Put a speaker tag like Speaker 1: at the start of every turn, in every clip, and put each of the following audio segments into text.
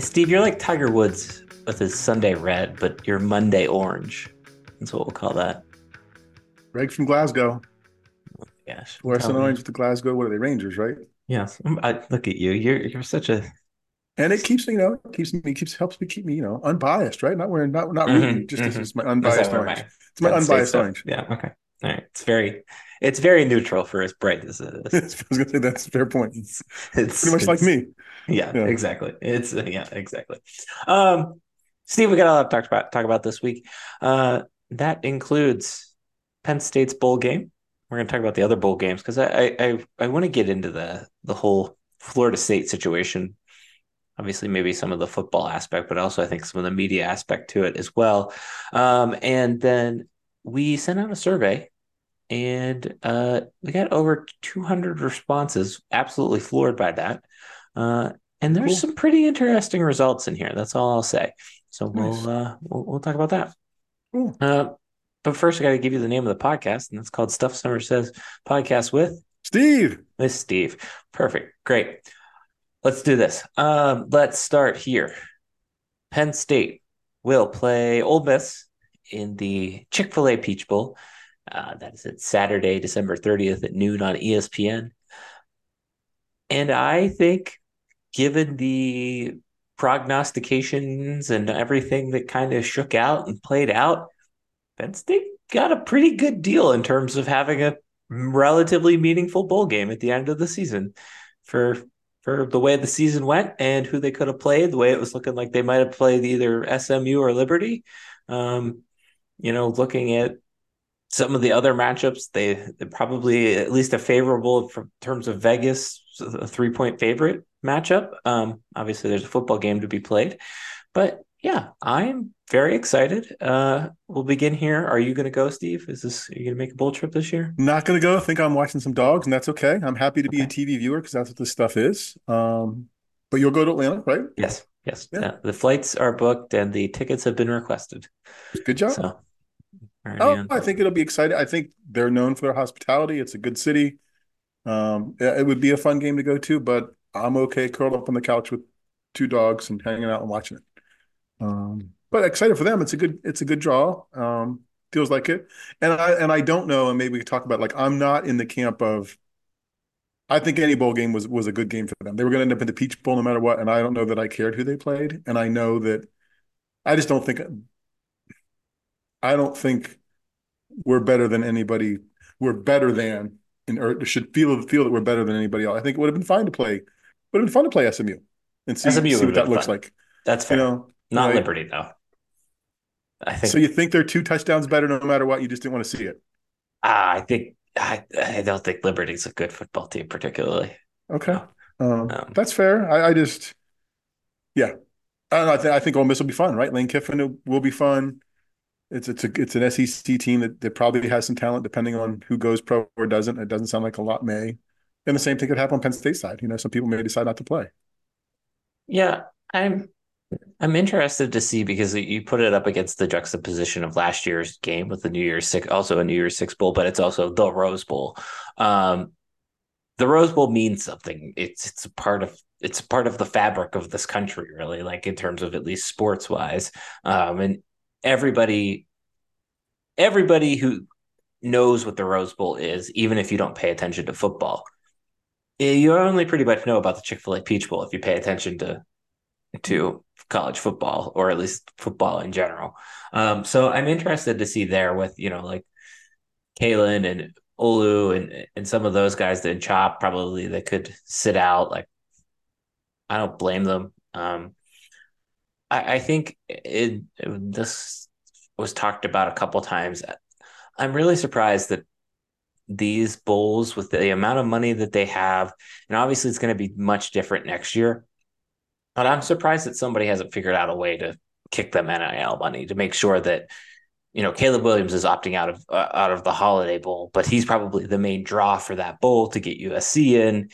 Speaker 1: Steve, you're like Tiger Woods with his Sunday red, but you're Monday orange. That's what we'll call that.
Speaker 2: Greg from Glasgow.
Speaker 1: Yes.
Speaker 2: Fluorescent orange with the Glasgow. What are they? Rangers, right?
Speaker 1: Yes. I, look at you. You're you're such a.
Speaker 2: And it keeps me, you know keeps me keeps helps me keep me you know unbiased, right? Not wearing not not
Speaker 1: Mhm,
Speaker 2: rooting, just
Speaker 1: mhm.
Speaker 2: this is my unbiased orange.
Speaker 1: my
Speaker 2: It's my unbiased orange.
Speaker 1: Yeah. Okay. It's very, it's very neutral for as bright as it is.
Speaker 2: I was gonna say that's a fair point.
Speaker 1: It's, it's
Speaker 2: Pretty much like me.
Speaker 1: Yeah,
Speaker 2: Yeah.
Speaker 1: exactly. It's uh, yeah, exactly. Um, Steve, we got a lot to talk about talk about this week. Uh, that includes Penn State's bowl game. We're going to talk about the other bowl games because I I I, I want to get into the the whole Florida State situation. Obviously, maybe some of the football aspect, but also I think some of the media aspect to it as well. Um, and then we sent out a survey and uh, we got over 200 responses. Absolutely floored by that. Uh, and there's
Speaker 2: Cool.
Speaker 1: some pretty interesting results in here. That's all I'll say. So we'll uh, we'll, we'll talk about that.
Speaker 2: Cool.
Speaker 1: Uh, but first, I got to give you the name of the podcast, and it's called Stuff Somers Says Podcast with
Speaker 2: Steve.
Speaker 1: with Steve. Perfect. Great. Let's do this. Um, let's start here. Penn State will play Ole Miss in the Chick fil A Peach Bowl. Uh, that is at Saturday, December 30th at noon on ESPN. And I think, given the prognostications and everything that kind of shook out and played out, Penn State got a pretty good deal in terms of having a relatively meaningful bowl game at the end of the season for for the way the season went and who they could have played, the way it was looking like they might have played either SMU or Liberty. Um, you know, looking at some of the other matchups, they probably at least a favorable in terms of Vegas, a three point favorite matchup. Um, obviously, there's a football game to be played, but yeah, I'm very excited. Uh, we'll begin here. Are you going to go, Steve? Is this are you going to make a bowl trip this year?
Speaker 2: Not gonna go. I think I'm watching some dogs, and that's okay. I'm happy to be a TV viewer because that's what this stuff is. Um, but you'll go to Atlanta, right?
Speaker 1: Yes, yes.
Speaker 2: Yeah.
Speaker 1: Uh, the flights are booked and the tickets have been requested.
Speaker 2: Good job.
Speaker 1: So,
Speaker 2: Oh. I think it'll be exciting. I think they're known for their hospitality. It's a good city. Um, it would be a fun game to go to, but I'm okay curled up on the couch with two dogs and hanging out and watching it. Um, but excited for them. It's a good, it's a good draw. Um, feels like it. And I and I don't know, and maybe we could talk about like I'm not in the camp of I think any bowl game was was a good game for them. They were gonna end up in the Peach Bowl no matter what, and I don't know that I cared who they played. And I know that I just don't think I don't think we're better than anybody. We're better than and or should feel feel that we're better than anybody else. I think it would have been fine to play. Would have been fun to play SMU and see,
Speaker 1: SMU
Speaker 2: see what that looks
Speaker 1: fun.
Speaker 2: like.
Speaker 1: That's fair.
Speaker 2: You know,
Speaker 1: Not
Speaker 2: right?
Speaker 1: Liberty though. I think
Speaker 2: So you think they're two touchdowns better no matter what? You just didn't want to see it.
Speaker 1: ah, I think I, I don't think Liberty's a good football team particularly.
Speaker 2: Okay,
Speaker 1: No.
Speaker 2: um,
Speaker 1: No.
Speaker 2: that's fair. I, I just, yeah, I don't know. I, th I think Ole Miss will be fun, right? Lane Kiffin will be fun. It's it's a it's an SEC team that, that probably has some talent, depending on who goes pro or doesn't. It doesn't sound like a lot may. And the same thing could happen on Penn State side. You know, some people may decide not to play.
Speaker 1: Yeah, I'm I'm interested to see because you put it up against the juxtaposition of last year's game with the New Year's Six, also a New Year's Six Bowl, but it's also the Rose Bowl. Um, the Rose Bowl means something. It's it's a part of it's part of the fabric of this country, really, like in terms of at least sports wise. Um, and everybody everybody who knows what the Rose Bowl is, even if you don't pay attention to football, eh, you only pretty much know about the Chick Fil A Peach Bowl if you pay attention to to college football or at least football in general. Um, so I'm interested to see there with you know like Kalen and Olu and and some of those guys that chop probably they could sit out. Like I don't blame them. Um, I, I think it, this was talked about a couple times. I'm really surprised that these bowls with the amount of money that they have, and obviously it's going to be much different next year. But I'm surprised that somebody hasn't figured out a way to kick them NIL money to make sure that you know Caleb Williams is opting out of uh, out of the Holiday Bowl, but he's probably the main draw for that bowl to get USC in.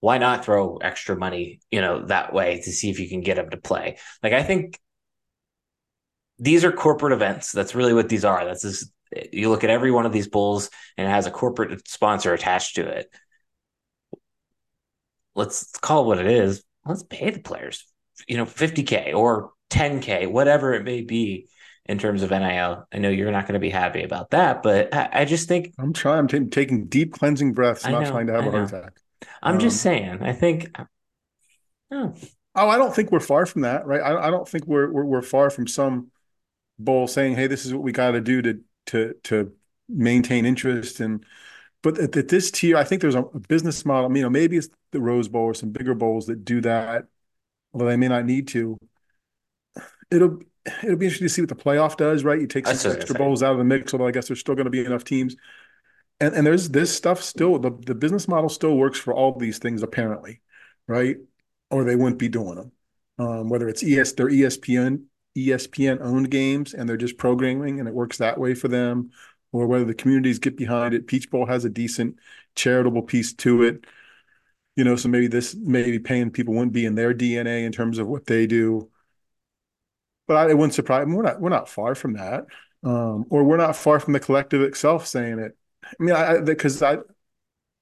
Speaker 1: Why not throw extra money, you know, that way to see if you can get him to play? Like I think these are corporate events. That's really what these are. That's just you look at every one of these bowls and it has a corporate sponsor attached to it. Let's call it what it is. Let's pay the players you know, 50K or 10K, whatever it may be in terms of NIL. I know you're not going to be happy about that, but I, I just think
Speaker 2: I'm trying. I'm t- taking deep cleansing breaths, I not know, trying to have I a heart attack.
Speaker 1: I'm um, just saying. I think.
Speaker 2: Oh. oh, I don't think we're far from that, right? I, I don't think we're, we're we're far from some bowl saying, "Hey, this is what we got to do to to to maintain interest." And but at, at, this tier, I think there's a, a business model. You know, maybe it's the Rose Bowl or some bigger bowls that do that, although they may not need to. It'll it'll be interesting to see what the playoff does, right? You take some extra bowls out of the mix, although I guess there's still going to be enough teams. And and there's this stuff still the, the business model still works for all these things apparently, right? Or they wouldn't be doing them. Um, whether it's ES their ESPN ESPN owned games and they're just programming and it works that way for them, or whether the communities get behind it. Peach Bowl has a decent charitable piece to it. You know, so maybe this maybe paying people wouldn't be in their DNA in terms of what they do but I, it wouldn't surprise me. We're not we're not far from that, um, or we're not far from the collective itself saying it. I mean, I because I,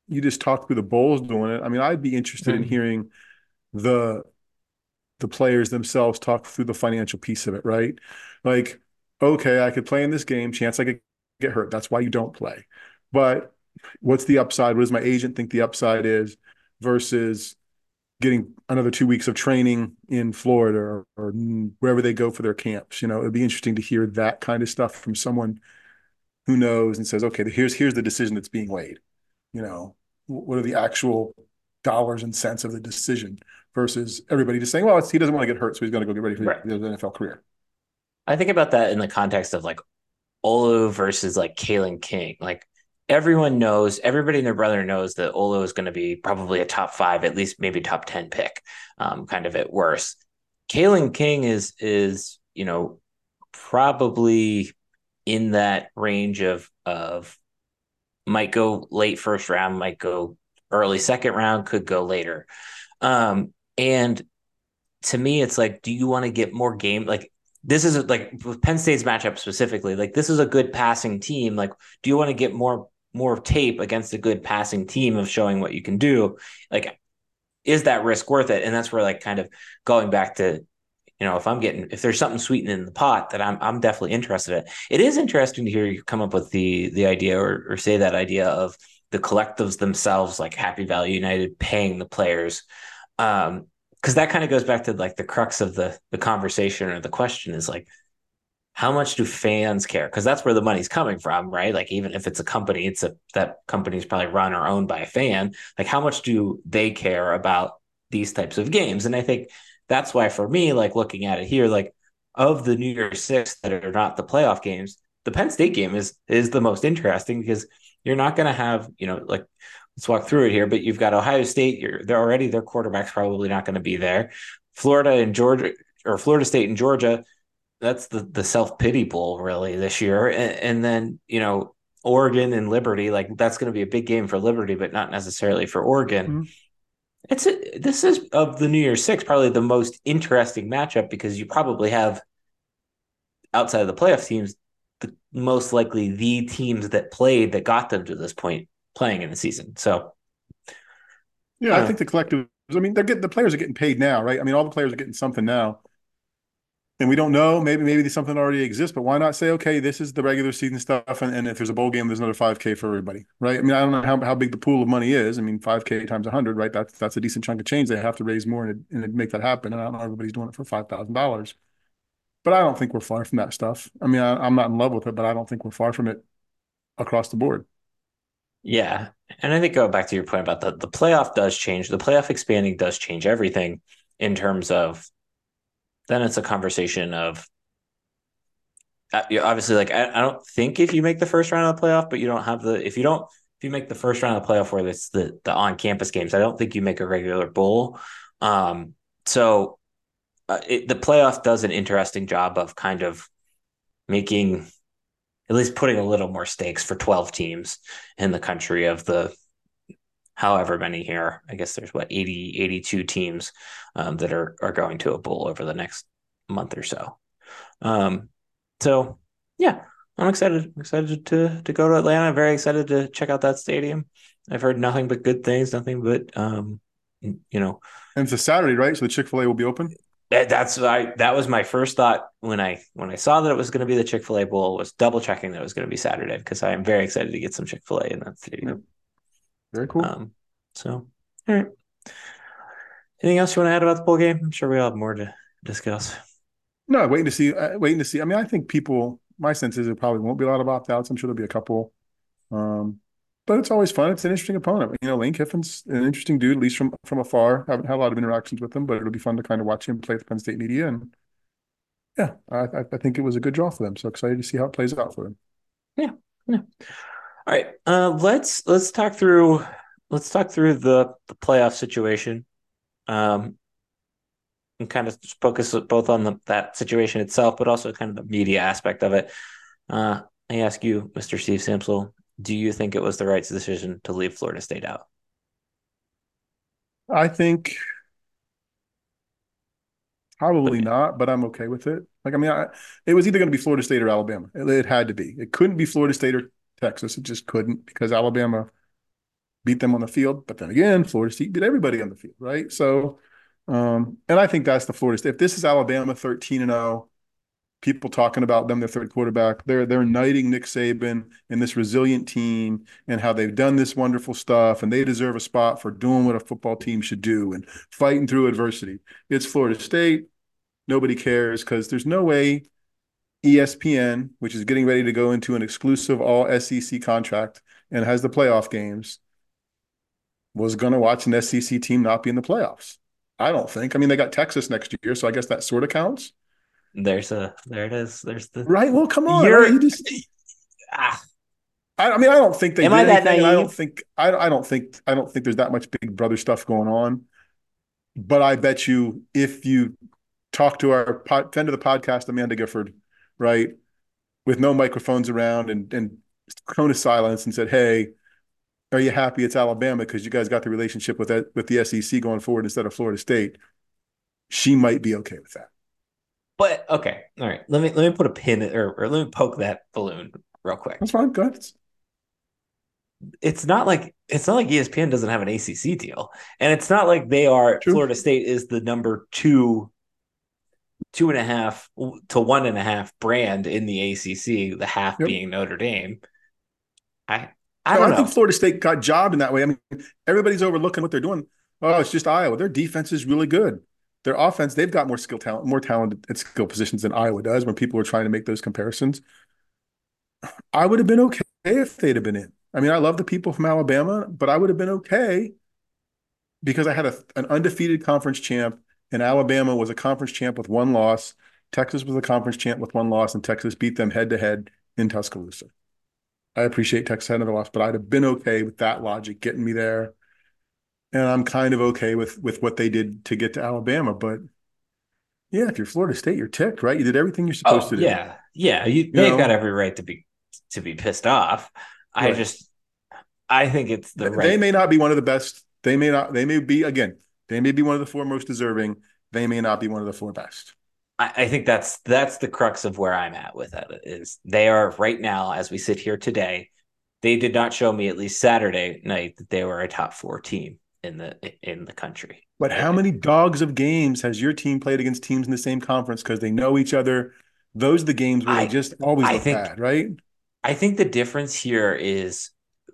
Speaker 2: you just talked through the bowls doing it. I mean, I'd be interested mm-hmm. in hearing the the players themselves talk through the financial piece of it, right? Like, okay, I could play in this game. Chance I could get hurt. That's why you don't play. But what's the upside? What does my agent think the upside is versus getting another two weeks of training in Florida or, or, wherever they go for their camps. You know, it'd be interesting to hear that kind of stuff from someone who knows and says, okay, here's here's the decision that's being weighed. You know, what are the actual dollars and cents of the decision versus everybody just saying, well, he doesn't want to get hurt, so he's going to go get ready for right. his NFL career.
Speaker 1: I think about that in the context of like Olu versus like Kalen King. Like everyone knows, everybody and their brother knows that Olu is going to be probably a top five, at least maybe top 10 pick, um, kind of at worst. Kalen King is, is, you know, probably in that range of, of might go late first round, might go early second round, could go later. Um, and to me, it's like, do you want to get more game? Like this is like with Penn State's matchup specifically, like this is a good passing team. Like, do you want to get more more tape against a good passing team of showing what you can do, like is that risk worth it? And that's where like kind of going back to, you know, if I'm getting if there's something sweetening in the pot that I'm I'm definitely interested in. It is interesting to hear you come up with the the idea or or say that idea of the collectives themselves, like Happy Valley United paying the players. Um, because that kind of goes back to like the crux of the the conversation or the question is like how much do fans care? Because that's where the money's coming from, right? Like even if it's a company, it's a that company's probably run or owned by a fan. Like how much do they care about these types of games? And I think that's why for me, like looking at it here, like of the New Year's Six that are not the playoff games, the Penn State game is is the most interesting because you're not going to have, you know, like let's walk through it here. But you've got Ohio State. You're they're already their quarterback's probably not going to be there. Florida and Georgia or Florida State and Georgia that's the the self pity bowl really this year, and, and, then you know Oregon and Liberty, like that's going to be a big game for Liberty, but not necessarily for Oregon. Mm-hmm. It's a, this is of the New Year's Six probably the most interesting matchup because you probably have outside of the playoff teams the most likely the teams that played that got them to this point playing in the season. So
Speaker 2: yeah, uh, I think the collective. I mean, they're getting the players are getting paid now, right? I mean, all the players are getting something now and we don't know. Maybe maybe something already exists, but why not say, okay, this is the regular season stuff, and, and if there's a bowl game, there's another 5K for everybody, right? I mean, I don't know how, how big the pool of money is. I mean, 5K times 100, right? That's that's a decent chunk of change. They have to raise more and, and make that happen. And I don't know everybody's doing it for five thousand dollars, but I don't think we're far from that stuff. I mean, I, I'm not in love with it, but I don't think we're far from it across the board.
Speaker 1: Yeah, and I think go back to your point about the the playoff does change. The playoff expanding does change everything in terms of then it's a conversation of uh, obviously like I, I, don't think if you make the first round of the playoff, but you don't have the if you don't if you make the first round of the playoff where it's the the on campus games, I don't think you make a regular bowl. Um, so uh, it, the playoff does an interesting job of kind of making at least putting a little more stakes for 12 teams in the country of the however many here. I guess there's what 80, 82 teams um, that are are going to a bowl over the next month or so. Um, so yeah, I'm excited. I'm excited to to go to Atlanta. I'm very excited to check out that stadium. I've heard nothing but good things. Nothing but um, you know.
Speaker 2: And it's a Saturday, right? So the Chick Fil A will be open.
Speaker 1: That's I. That was my first thought when I when I saw that it was going to be the Chick Fil A Bowl. Was double checking that it was going to be Saturday because I am very excited to get some Chick Fil A in that stadium.
Speaker 2: Very cool. Um,
Speaker 1: so, all right. Anything else you want to add about the bowl game? I'm sure we all have more to discuss.
Speaker 2: No, waiting to see. Uh, waiting to see. I mean, I think people. My sense is there probably won't be a lot of opt outs. I'm sure there'll be a couple. Um, but it's always fun. It's an interesting opponent. You know, Lane Kiffin's an interesting dude, at least from from afar. I haven't had a lot of interactions with him, but it'll be fun to kind of watch him play the Penn State media. And yeah, I, I think it was a good draw for them. So excited to see how it plays out for them.
Speaker 1: Yeah, yeah. All right, uh, let's let's talk through let's talk through the the playoff situation. Um, and kind of focus both on the, that situation itself, but also kind of the media aspect of it. Uh, I ask you, Mr. Steve Sampsell, do you think it was the right decision to leave Florida State out?
Speaker 2: I think probably not, but I'm okay with it. Like, I mean, I, it was either going to be Florida State or Alabama. It, it, had to be. It couldn't be Florida State or Texas. It just couldn't because Alabama beat them on the field. But then again, Florida State beat everybody on the field, right? So, um, and I think that's the Florida State. If this is Alabama 13 and 0, people talking about them, their third quarterback. They're they're knighting Nick Saban and this resilient team and how they've done this wonderful stuff and they deserve a spot for doing what a football team should do and fighting through adversity. It's Florida State. Nobody cares because there's no way ESPN, which is getting ready to go into an exclusive all SEC contract and has the playoff games, was going to watch an SEC team not be in the playoffs. I don't think. I mean, they got Texas next year, so I guess that sort of counts.
Speaker 1: There's a there it is. There's the
Speaker 2: right. Well, come on. You're, you just, ah. I, I, mean, I don't think they.
Speaker 1: Am I that naive?
Speaker 2: I don't think. I, I don't think. I don't think there's that much Big Brother stuff going on. But I bet you, if you talk to our pod, friend of the podcast, Amanda Gifford, right, with no microphones around and and cone of silence, and said, "Hey, are you happy it's Alabama because you guys got the relationship with that with the SEC going forward instead of Florida State?" She might be okay with that.
Speaker 1: But okay, all right. Let me let me put a pin or, or let me poke that balloon real quick.
Speaker 2: That's fine. Go ahead.
Speaker 1: It's not like it's not like ESPN doesn't have an ACC deal, and it's not like they are. True. Florida State is the number two, two and a half to one and a half brand in the ACC. The half yep. being Notre Dame. I I don't
Speaker 2: no, I think Florida State got jobbed in that way. I mean, everybody's overlooking what they're doing. Oh, it's just Iowa. Their defense is really good their offense, they've got more skill talent, more talent at skill positions than Iowa does when people are trying to make those comparisons. I would have been okay if they'd have been in. I mean, I love the people from Alabama, but I would have been okay because I had a, an undefeated conference champ, and Alabama was a conference champ with one loss. Texas was a conference champ with one loss, and Texas beat them head to head in Tuscaloosa. I appreciate Texas had another loss, but I'd have been okay with that logic getting me there and I'm kind of okay with with what they did to get to Alabama. But yeah, if you're Florida State, you're ticked, right? You did everything you're supposed
Speaker 1: oh,
Speaker 2: to do.
Speaker 1: Yeah, yeah, you, you they've know? got every right to be to be pissed off. Right. I just, I think it's the
Speaker 2: they,
Speaker 1: right.
Speaker 2: They may not be one of the best. They may not. They may be again. They may be one of the four most deserving. They may not be one of the four best.
Speaker 1: I, I think that's that's the crux of where I'm at with it. Is they are right now as we sit here today. They did not show me at least Saturday night that they were a top four team in the in the country.
Speaker 2: But how many dogs of games has your team played against teams in the same conference because they know each other? Those are the games where I, they just always I look think, bad, right?
Speaker 1: I think the difference here is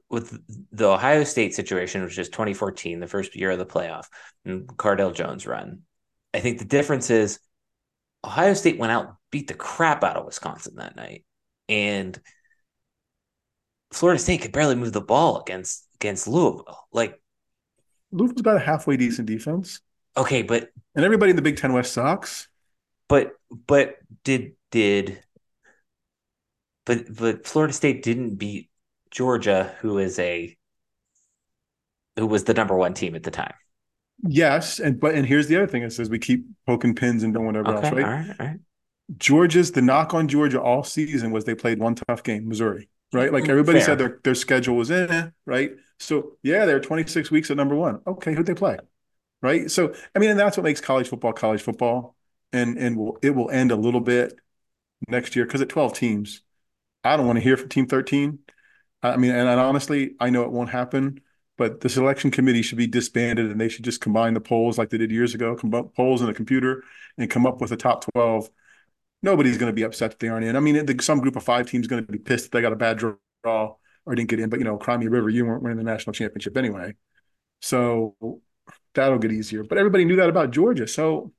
Speaker 1: with the Ohio State situation, which is 2014, the first year of the playoff, and Cardale Jones run. I think the difference is Ohio State went out beat the crap out of Wisconsin that night, and Florida State could barely move the ball against against Louisville. Like
Speaker 2: Louisville's about a halfway decent defense.
Speaker 1: Okay, but
Speaker 2: and everybody in the Big Ten West sucks.
Speaker 1: But but did did but but Florida State didn't beat Georgia, who is a who was the number one team at the time.
Speaker 2: Yes, and but and here's the other thing: it says we keep poking pins and doing whatever okay, else, right?
Speaker 1: All right, all right.
Speaker 2: Georgia's the knock on Georgia all season was they played one tough game, Missouri, right? Like everybody Fair. said their their schedule was in, right? So yeah, they're 26 weeks at number one. Okay, who'd they play? Right. So I mean, and that's what makes college football college football. And and will, it will end a little bit next year because at 12 teams, I don't want to hear from team 13. I mean, and, and honestly, I know it won't happen, but the selection committee should be disbanded and they should just combine the polls like they did years ago, combine polls in a computer and come up with a top 12. Nobody's going to be upset that they aren't in. I mean, some group of five teams going to be pissed that they got a bad draw or didn't get in, but you know, Crimea River, you weren't winning the national championship anyway. So that'll get easier. But everybody knew that about Georgia. So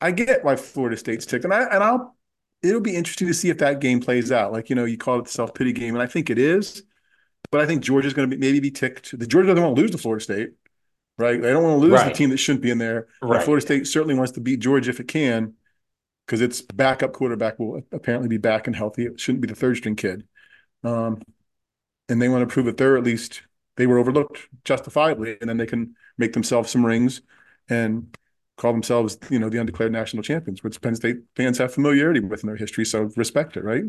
Speaker 2: I get why Florida State's ticked. And I and I'll it'll be interesting to see if that game plays out. Like, you know, you call it the self-pity game, and I think it is. But I think Georgia's going to be maybe be ticked. The Georgia doesn't want to lose to Florida State, right? They don't want to lose right. the team that shouldn't be in there. Right. Florida State certainly wants to beat Georgia if it can, because its backup quarterback will apparently be back and healthy. It shouldn't be the third string kid. Um, and they want to prove that they're at least they were overlooked justifiably, and then they can make themselves some rings and call themselves, you know, the undeclared national champions, which Penn State fans have familiarity with in their history. So respect it, right?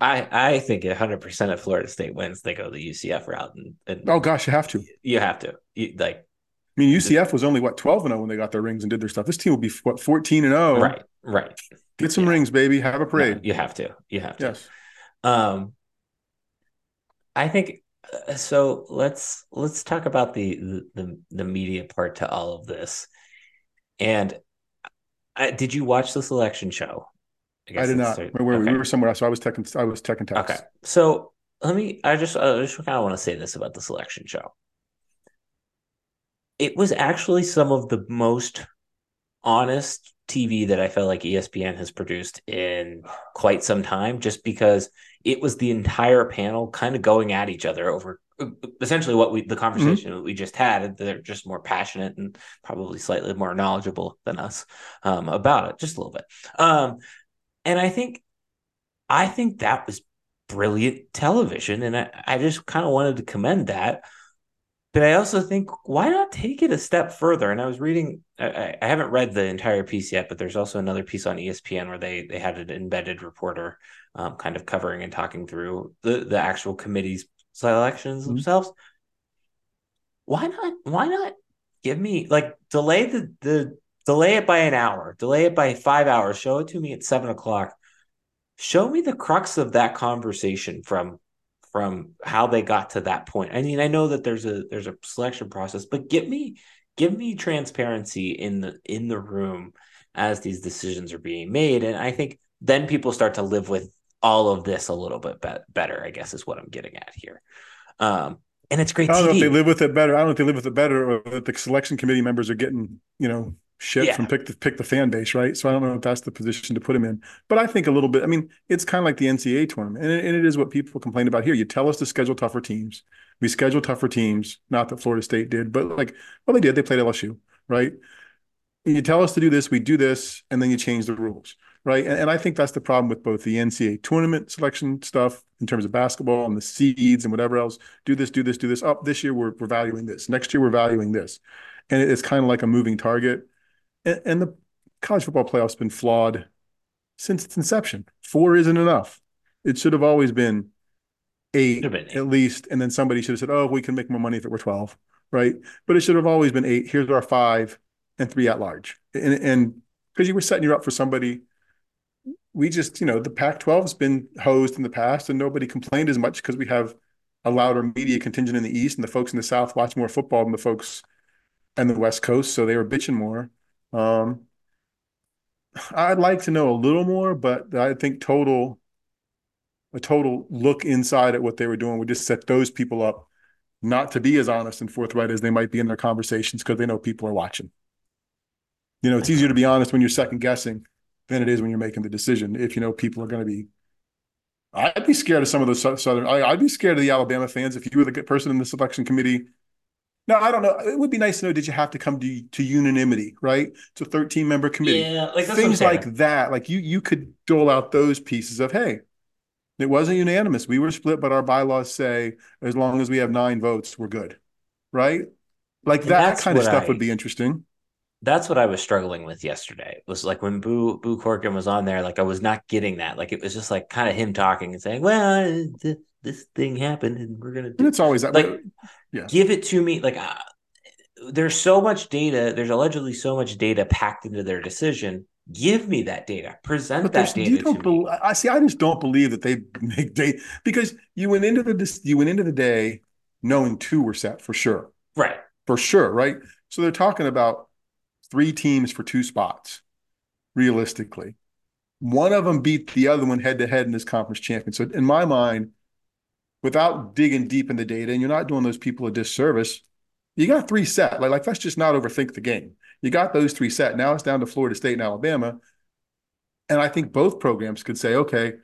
Speaker 1: I I think 100 percent of Florida State wins. They go the UCF route, and, and
Speaker 2: oh gosh, you have to.
Speaker 1: You have to. You, like,
Speaker 2: I mean, UCF was only what 12 and 0 when they got their rings and did their stuff. This team will be what 14 and 0.
Speaker 1: Right, right.
Speaker 2: Get some yeah. rings, baby. Have a parade.
Speaker 1: No, you have to. You have to.
Speaker 2: Yes.
Speaker 1: Um, I think uh, so. Let's let's talk about the the the media part to all of this. And I, did you watch the selection show?
Speaker 2: I, I did not. Were okay. we? We were somewhere else. So I was tech. I was tech and
Speaker 1: tech. Okay. So let me. I just. I just kind of want to say this about the selection show. It was actually some of the most honest TV that I felt like ESPN has produced in quite some time, just because it was the entire panel kind of going at each other over essentially what we the mm-hmm. conversation mm-hmm. we just had they're just more passionate and probably slightly more knowledgeable than us um, about it just a little bit um, and i think i think that was brilliant television and i, I just kind of wanted to commend that but i also think why not take it a step further and i was reading I, I haven't read the entire piece yet but there's also another piece on espn where they they had an embedded reporter um, kind of covering and talking through the the actual committee's selections mm-hmm. themselves. Why not? Why not give me like delay the the delay it by an hour, delay it by five hours, show it to me at seven o'clock. Show me the crux of that conversation from from how they got to that point. I mean, I know that there's a there's a selection process, but give me give me transparency in the in the room as these decisions are being made, and I think then people start to live with all of this a little bit be- better, I guess is what I'm getting at here. Um, and it's great.
Speaker 2: I don't
Speaker 1: TV.
Speaker 2: know if they live with it better. I don't know if they live with it better or that the selection committee members are getting, you know, shit yeah. from pick the pick the fan base, right? So I don't know if that's the position to put him in. But I think a little bit. I mean, it's kind of like the NCAA tournament, and it, and it is what people complain about here. You tell us to schedule tougher teams. We schedule tougher teams. Not that Florida State did, but like, well, they did. They played LSU, right? you tell us to do this, we do this, and then you change the rules right? And, and, I think that's the problem with both the NCAA tournament selection stuff in terms of basketball and the seeds and whatever else. Do this, do this, do this. Up oh, this year we're, we're valuing this. Next year we're valuing this, and it's kind of like a moving target. And, and the college football playoff's been flawed since its inception. Four isn't enough. It should have always been eight, been eight, at least, and then somebody should have said, "Oh, we can make more money if it were 12. Right? But it should have always been eight. Here's our five and three at large, and and because you were setting you up for somebody we just, you know, the Pac 12 has been hosed in the past and nobody complained as much because we have a louder media contingent in the East and the folks in the South watch more football than the folks and the West Coast. So they were bitching more. Um, I'd like to know a little more, but I think total, a total look inside at what they were doing would just set those people up not to be as honest and forthright as they might be in their conversations because they know people are watching. You know, it's easier to be honest when you're second guessing than it is when you're making the decision. If you know people are going to be, I'd be scared of some of the southern. I, would be scared of the Alabama fans if you were the person in the selection committee. Now I don't know. It would be nice to know. Did you have to come to to unanimity? Right, To a 13 member committee.
Speaker 1: Yeah, like
Speaker 2: things like that. Like you you could dole out those pieces of hey, it wasn't unanimous. We were split, but our bylaws say as long as we have nine votes, we're good. Right, like and that kind of stuff I, would be interesting
Speaker 1: that's what I was struggling with yesterday. It was like when Boo Boo Corrigan was on there, like I was not getting that. Like it was just like kind of him talking and saying, "Well, th- this thing happened, and we're gonna."
Speaker 2: Do and it's always that.
Speaker 1: Like, yeah. give it to me. Like, uh, there's so much data. There's allegedly so much data packed into their decision. Give me that data. Present but that data. You don't
Speaker 2: be-. I see. I just don't believe that they make data because you went into the you went into the day knowing two were set for sure.
Speaker 1: Right.
Speaker 2: For sure, right? So they're talking about three teams for two spots, realistically. One of them beat the other one head to head in this conference champion. So in my mind, without digging deep in the data, and you're not doing those people a disservice, you got three set. Like, like let's just not overthink the game. You got those three set. Now it's down to Florida State and Alabama. And I think both programs could say, okay,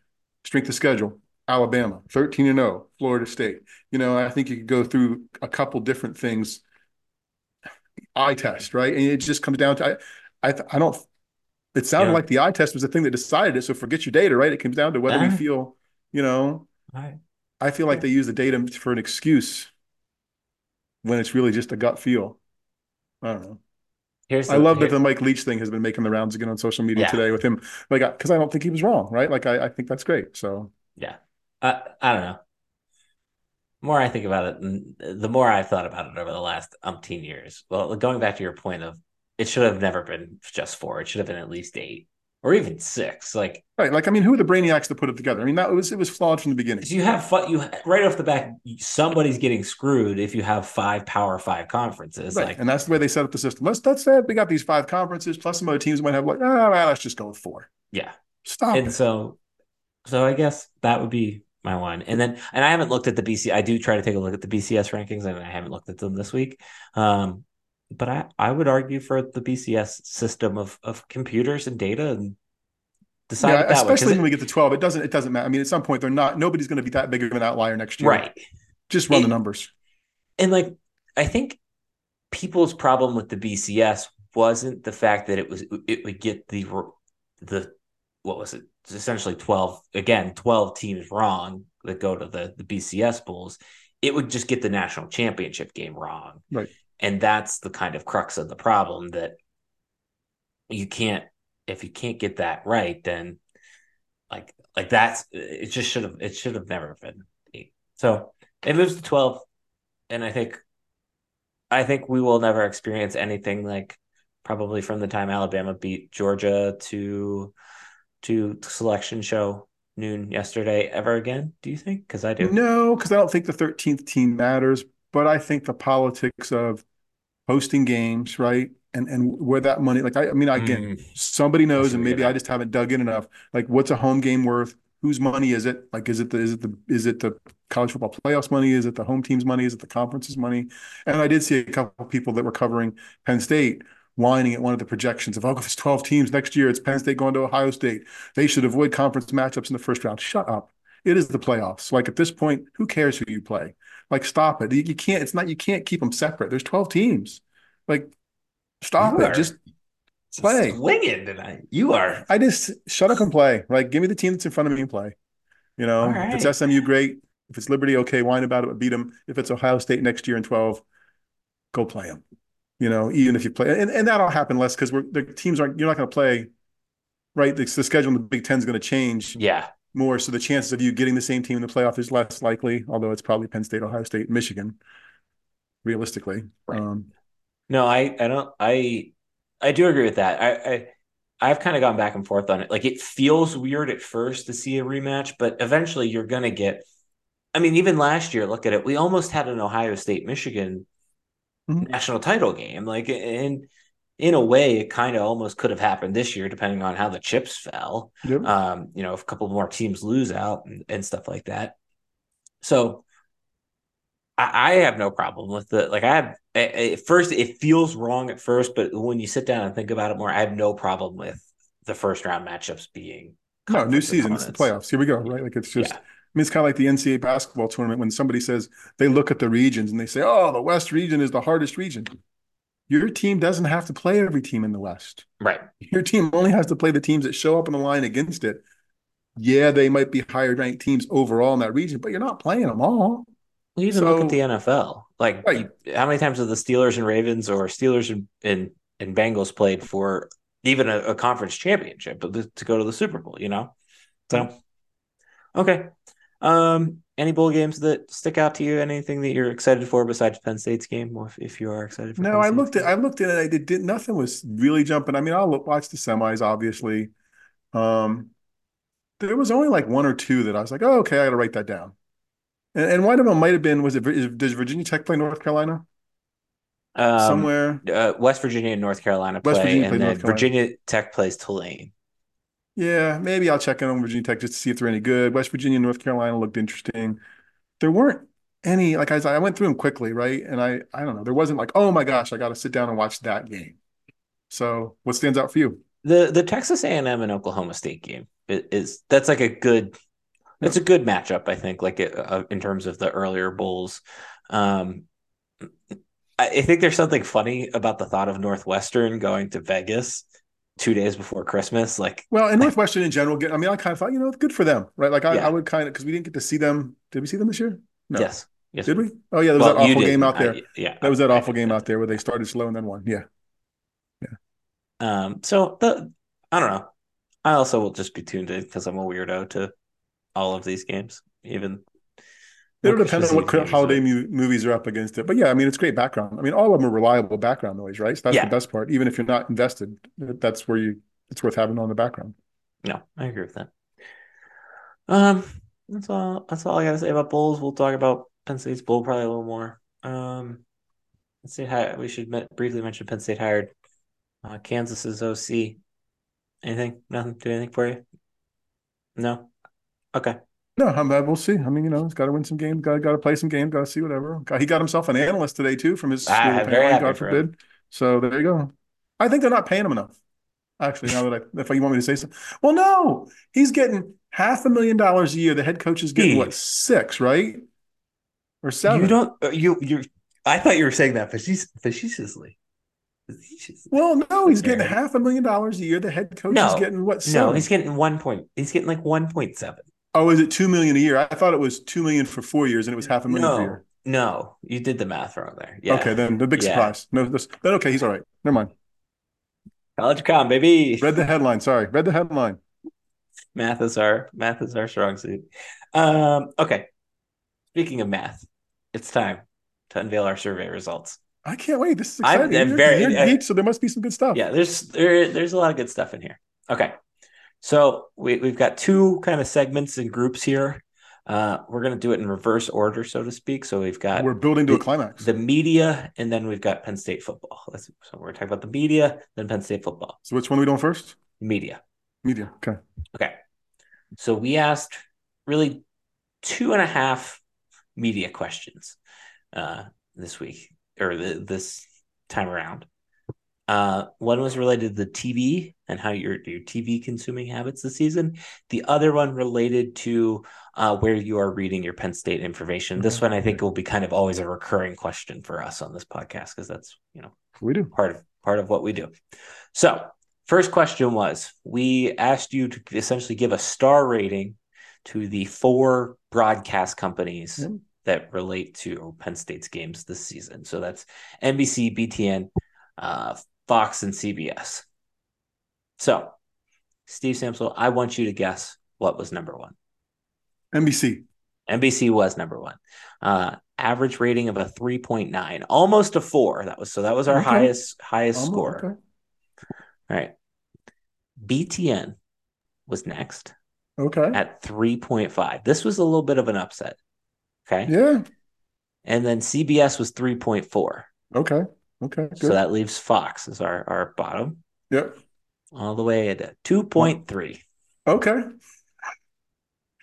Speaker 2: strength of schedule, Alabama, 13 and 0, Florida State. You know, I think you could go through a couple different things. Eye test, right? And it just comes down to I I, I don't it sounded yeah. like the eye test was the thing that decided it. So forget your data, right? It comes down to whether uh, we feel, you know, right. I feel like they use the data for an excuse when it's really just a gut feel. I don't know. Here's the, I love that the Mike Leach thing has been making the rounds again on social media yeah. today with him. Like, because I don't think he was wrong, right? Like, I, I think that's great. So,
Speaker 1: yeah, I, I don't know. More I think about it, the more I've thought about it over the last umpteen years. Well, going back to your point of it should have never been just four. It should have been at least eight or even six. Like
Speaker 2: right, like I mean, who are the brainiacs to put it together? I mean, that was it was flawed from the beginning.
Speaker 1: So you have. You right off the bat, somebody's getting screwed if you have five Power Five conferences. Right. Like,
Speaker 2: and that's the way they set up the system. Let's let's say we got these five conferences plus some other teams might have like, ah, well, let's just go with four.
Speaker 1: Yeah,
Speaker 2: stop.
Speaker 1: And it. so, so I guess that would be my one. And then, and I haven't looked at the BC. I do try to take a look at the BCS rankings, and I haven't looked at them this week. Um, but I, I would argue for the BCS system of of computers and data and
Speaker 2: decide yeah, especially way, when it, we get to 12 it doesn't it doesn't matter i mean at some point they're not nobody's going to be that big of an outlier next year
Speaker 1: right
Speaker 2: just run and, the numbers
Speaker 1: and like i think people's problem with the bcs wasn't the fact that it was it would get the the what was it? Essentially 12 again 12 teams wrong that go to the the bcs bowls it would just get the national championship game wrong.
Speaker 2: Right.
Speaker 1: And that's the kind of crux of the problem that you can't if you can't get that right, then like like that's it just should have it should have never been eight. So it moves to twelve, and I think I think we will never experience anything like probably from the time Alabama beat Georgia to to selection show noon yesterday ever again. Do you think? Because I do.
Speaker 2: No, because I don't think the thirteenth team matters, but I think the politics of hosting games, right? and and where that money like I, I mean again mm. somebody knows and maybe I just haven't dug in enough like what's a home game worth whose money is it like is it the is it the is it the college football playoffs money is it the home team's money is it the conference's money and I did see a couple people that were covering Penn State whining at one of the projections of oh if it's 12 teams next year it's Penn State going to Ohio State they should avoid conference matchups in the first round shut up it is the playoffs like at this point who cares who you play like stop it you, can't it's not you can't keep them separate there's 12 teams like Stop you it. Just play.
Speaker 1: Swinging tonight. You are.
Speaker 2: I just shut up and play. Like, give me the team that's in front of me and play. You know, right. if it's SMU, great. If it's Liberty, okay, whine about it, but beat them. If it's Ohio State next year in 12, go play them. You know, even if you play, and, and that'll happen less because we're the teams aren't, you're not going to play, right? The, the schedule in the Big Ten is going to change.
Speaker 1: Yeah.
Speaker 2: More. So the chances of you getting the same team in the playoff is less likely, although it's probably Penn State, Ohio State, Michigan, realistically. Right. Um,
Speaker 1: no, I I don't I I do agree with that. I, I I've kind of gone back and forth on it. Like it feels weird at first to see a rematch, but eventually you're gonna get. I mean, even last year, look at it. We almost had an Ohio State Michigan mm-hmm. national title game. Like, and in a way, it kind of almost could have happened this year, depending on how the chips fell. Yep. Um, you know, if a couple more teams lose out and, and stuff like that. So I, I have no problem with it. Like I have at first it feels wrong at first, but when you sit down and think about it more, I have no problem with the first round matchups being
Speaker 2: no new season. It's the playoffs. Here we go. Right, like it's just. Yeah. I mean, it's kind of like the NCAA basketball tournament when somebody says they look at the regions and they say, "Oh, the West region is the hardest region." Your team doesn't have to play every team in the West.
Speaker 1: Right.
Speaker 2: Your team only has to play the teams that show up in the line against it. Yeah, they might be higher ranked teams overall in that region, but you're not playing them all.
Speaker 1: Well, even so, look at the NFL. Like, right. you, how many times have the Steelers and Ravens or Steelers and and, and Bengals played for even a, a conference championship, to go to the Super Bowl? You know. So, okay. Um, any bowl games that stick out to you? Anything that you're excited for besides Penn State's game, or if, if you are excited for?
Speaker 2: No,
Speaker 1: Penn
Speaker 2: I looked at I looked at it. I did, nothing was really jumping. I mean, I'll look, watch the semis, obviously. Um, there was only like one or two that I was like, oh, okay, I got to write that down And, and one of them might have been was it is, does Virginia Tech play North Carolina
Speaker 1: Um,
Speaker 2: somewhere?
Speaker 1: uh, West Virginia and North Carolina
Speaker 2: West
Speaker 1: play,
Speaker 2: Virginia
Speaker 1: and then
Speaker 2: North.
Speaker 1: Virginia Tech plays Tulane.
Speaker 2: Yeah, maybe I'll check in on Virginia Tech just to see if they're any good. West Virginia North Carolina looked interesting. There weren't any like I, I went through them quickly, right? And I I don't know. There wasn't like, oh my gosh, I got to sit down and watch that game. So what stands out for you?
Speaker 1: The the Texas A&M and Oklahoma State game is, is that's like a good it's a good matchup, I think, like uh, in terms of the earlier bowls. Um, I think there's something funny about the thought of Northwestern going to Vegas two days before Christmas. Like,
Speaker 2: well, and Northwestern in general, I mean, I kind of thought, you know, good for them, right? Like, I,
Speaker 1: Yeah.
Speaker 2: I would kind of because we didn't get to see them. Did we see them this year? No.
Speaker 1: yes, yes,
Speaker 2: Did we? Oh yeah, there was
Speaker 1: Well,
Speaker 2: that awful game out there.
Speaker 1: I- yeah,
Speaker 2: That was that
Speaker 1: I- I
Speaker 2: awful game out there where they started slow and then won. Yeah. Yeah.
Speaker 1: Um, so the I don't know. I also will just be tuned in because I'm a weirdo to all of these games, even.
Speaker 2: It'll depend on what holiday mu- movies are up against it. But yeah, I mean, it's great background. I mean, all of them are reliable background noise, right? So that's
Speaker 1: Yeah.
Speaker 2: the best part. Even if you're not invested, that's where you it's worth having on the background.
Speaker 1: No, I agree with that. Um, that's all. That's all I gotta say about Bulls. We'll talk about Penn State's Bull probably a little more. Um, let's see how we should me- briefly mention Penn State hired uh, Kansas's OC. Anything? Nothing? To do anything for you? No. Okay.
Speaker 2: No, I'm, we'll see. I mean, you know, he's got to win some games, got got to play some games, got to see whatever. He got himself an analyst today too from his
Speaker 1: Ah,
Speaker 2: school.
Speaker 1: Very
Speaker 2: apparently, God
Speaker 1: for him.
Speaker 2: forbid. So there you go. I think they're not paying him enough. Actually, now that I, if you want me to say so, well, no, he's getting half a million dollars a year. The head coach is getting what six, right, or seven?
Speaker 1: You don't. uh, You you. I thought you were saying that facetiously.
Speaker 2: Well, no, he's getting half a million dollars a year. The head coach
Speaker 1: No.
Speaker 2: is getting what?
Speaker 1: No, he's getting one point. He's getting like one point seven.
Speaker 2: Oh, is it two million a year? I thought it was two million for four years, and it was half a million per
Speaker 1: No,
Speaker 2: year.
Speaker 1: no, you did the math wrong there. Yeah.
Speaker 2: Okay, then the big
Speaker 1: Yeah.
Speaker 2: surprise. No, this, then okay, he's all right. Never mind.
Speaker 1: College com, baby.
Speaker 2: Read the headline. Sorry, read the headline.
Speaker 1: Math is our math is our strong suit. Um, okay. Speaking of math, it's time to unveil our survey results.
Speaker 2: I can't wait. This is
Speaker 1: I'm-
Speaker 2: exciting.
Speaker 1: I'm
Speaker 2: You're,
Speaker 1: very-
Speaker 2: geek, so there must be some good stuff.
Speaker 1: Yeah, there's there there's a lot of good stuff in here. Okay. So we, we've got two kind of segments and groups here. Uh, we're gonna do it in reverse order, so to speak. So we've got
Speaker 2: We're building to a climax.
Speaker 1: the media, and then we've got Penn State football. Let's, so we're talking about the media, then Penn State football.
Speaker 2: so which one are we doing first?
Speaker 1: Media.
Speaker 2: Media. Okay.
Speaker 1: Okay. So we asked really two and a half media questions uh, this week or the, this time around. Uh, one was related to the TV and how your your TV consuming habits this season. The other one related to uh, where you are reading your Penn State information. This one I think will be kind of always a recurring question for us on this podcast because that's you know
Speaker 2: We do.
Speaker 1: part of part of what we do. So, first question was we asked you to essentially give a star rating to the four broadcast companies
Speaker 2: Yep.
Speaker 1: that relate to Penn State's games this season. So that's NBC, BTN, uh, Fox, and CBS. So, Steve Samsel, I want you to guess what was number one.
Speaker 2: NBC.
Speaker 1: NBC was number one. Uh, average rating of a 3.9, almost a four. That was so that was our
Speaker 2: Okay.
Speaker 1: highest highest
Speaker 2: Um,
Speaker 1: score.
Speaker 2: okay.
Speaker 1: All right. BTN was next
Speaker 2: Okay.
Speaker 1: at 3.5. This was a little bit of an upset. Okay.
Speaker 2: Yeah.
Speaker 1: And then CBS was 3.4.
Speaker 2: Okay. Okay. Good.
Speaker 1: So that leaves Fox as our, our bottom,
Speaker 2: yep.
Speaker 1: all the way at 2.3.
Speaker 2: Okay.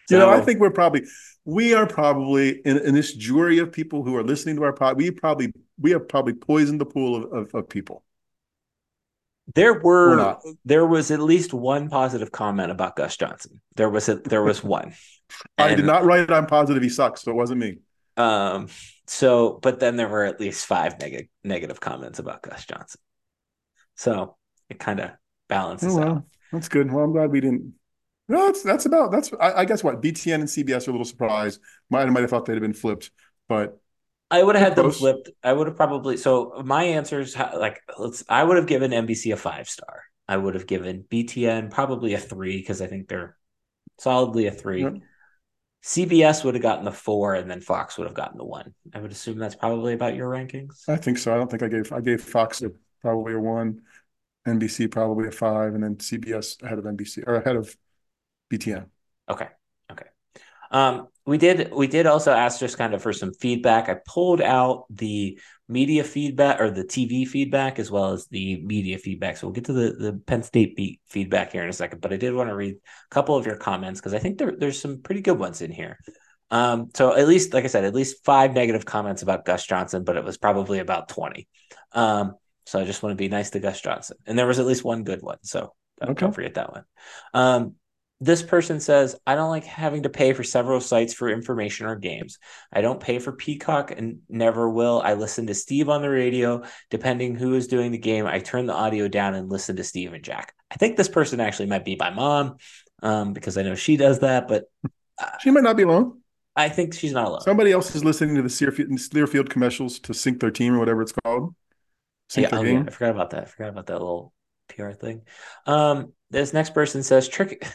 Speaker 1: So,
Speaker 2: you know, I think we're probably we are probably in, in this jury of people who are listening to our pod. We probably we have probably poisoned the pool of, of, of people.
Speaker 1: there
Speaker 2: We're
Speaker 1: were there was at least one positive comment about Gus Johnson. There was a, there was one.
Speaker 2: I did not write. I'm positive he sucks, so it wasn't me.
Speaker 1: Um, so, but then there were at least five negative negative comments about Gus Johnson. So it kind of balances
Speaker 2: Oh
Speaker 1: out.
Speaker 2: that's good. Well, I'm glad we didn't. No, that's that's about that's. I, I guess what BTN and CBS are a little surprised. Might might have thought they'd have been flipped, but
Speaker 1: I would have had them flipped. I would have probably so my answers like let's. I would have given NBC a five star. I would have given BTN probably a three because I think they're solidly a three.
Speaker 2: Yep.
Speaker 1: CBS would have gotten the four, and then Fox would have gotten the one. I would assume that's probably about your rankings.
Speaker 2: I think so. I don't think I gave I gave Fox a, probably a one, NBC probably a five, and then CBS ahead of NBC or ahead of BTN.
Speaker 1: Okay. Okay. Um, we did we did also ask just kind of for some feedback. I pulled out the media feedback or the TV feedback as well as the media feedback. So we'll get to the the Penn State beat feedback here in a second. But I did want to read a couple of your comments because I think there, there's some pretty good ones in here. Um, so at least, like I said, at least five negative comments about Gus Johnson, but it was probably about 20. Um, so I just want to be nice to Gus Johnson. And there was at least one good one. So okay. don't forget that one. Um, this person says, I don't like having to pay for several sites for information or games. I don't pay for Peacock and never will. I listen to Steve on the radio. Depending who is doing the game, I turn the audio down and listen to Steve and Jack. I think this person actually might be my mom um, because I know she does that, but
Speaker 2: uh, she might not be alone.
Speaker 1: I think she's not alone.
Speaker 2: Somebody else is listening to the Learfield commercials to sync their team or whatever it's called.
Speaker 1: Sync yeah, oh, yeah, I forgot about that. I forgot about that little PR thing. Um, this next person says trick,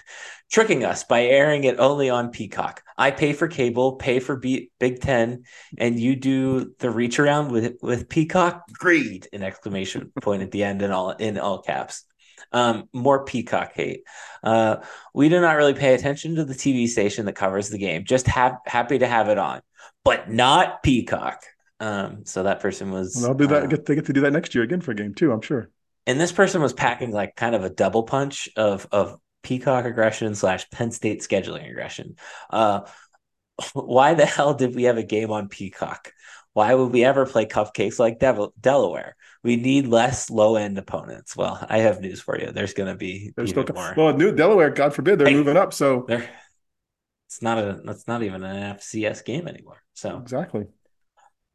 Speaker 1: tricking us by airing it only on Peacock. I pay for cable, pay for B, Big Ten, and you do the reach around with with Peacock. Greed! An exclamation point at the end in all in all caps. Um, more Peacock hate. Uh, we do not really pay attention to the TV station that covers the game. Just have happy to have it on, but not Peacock. Um, so that person was.
Speaker 2: Well, I'll do that. Uh, get they get to do that next year again for a game too. I'm sure
Speaker 1: and this person was packing like kind of a double punch of of peacock aggression slash Penn State scheduling aggression. Uh, why the hell did we have a game on Peacock? Why would we ever play cupcakes like Delaware? We need less low end opponents. Well, I have news for you. There's going to be There's even still, more.
Speaker 2: Well, new Delaware, God forbid, they're hey, moving up. So
Speaker 1: it's not a. That's not even an FCS game anymore. So
Speaker 2: exactly.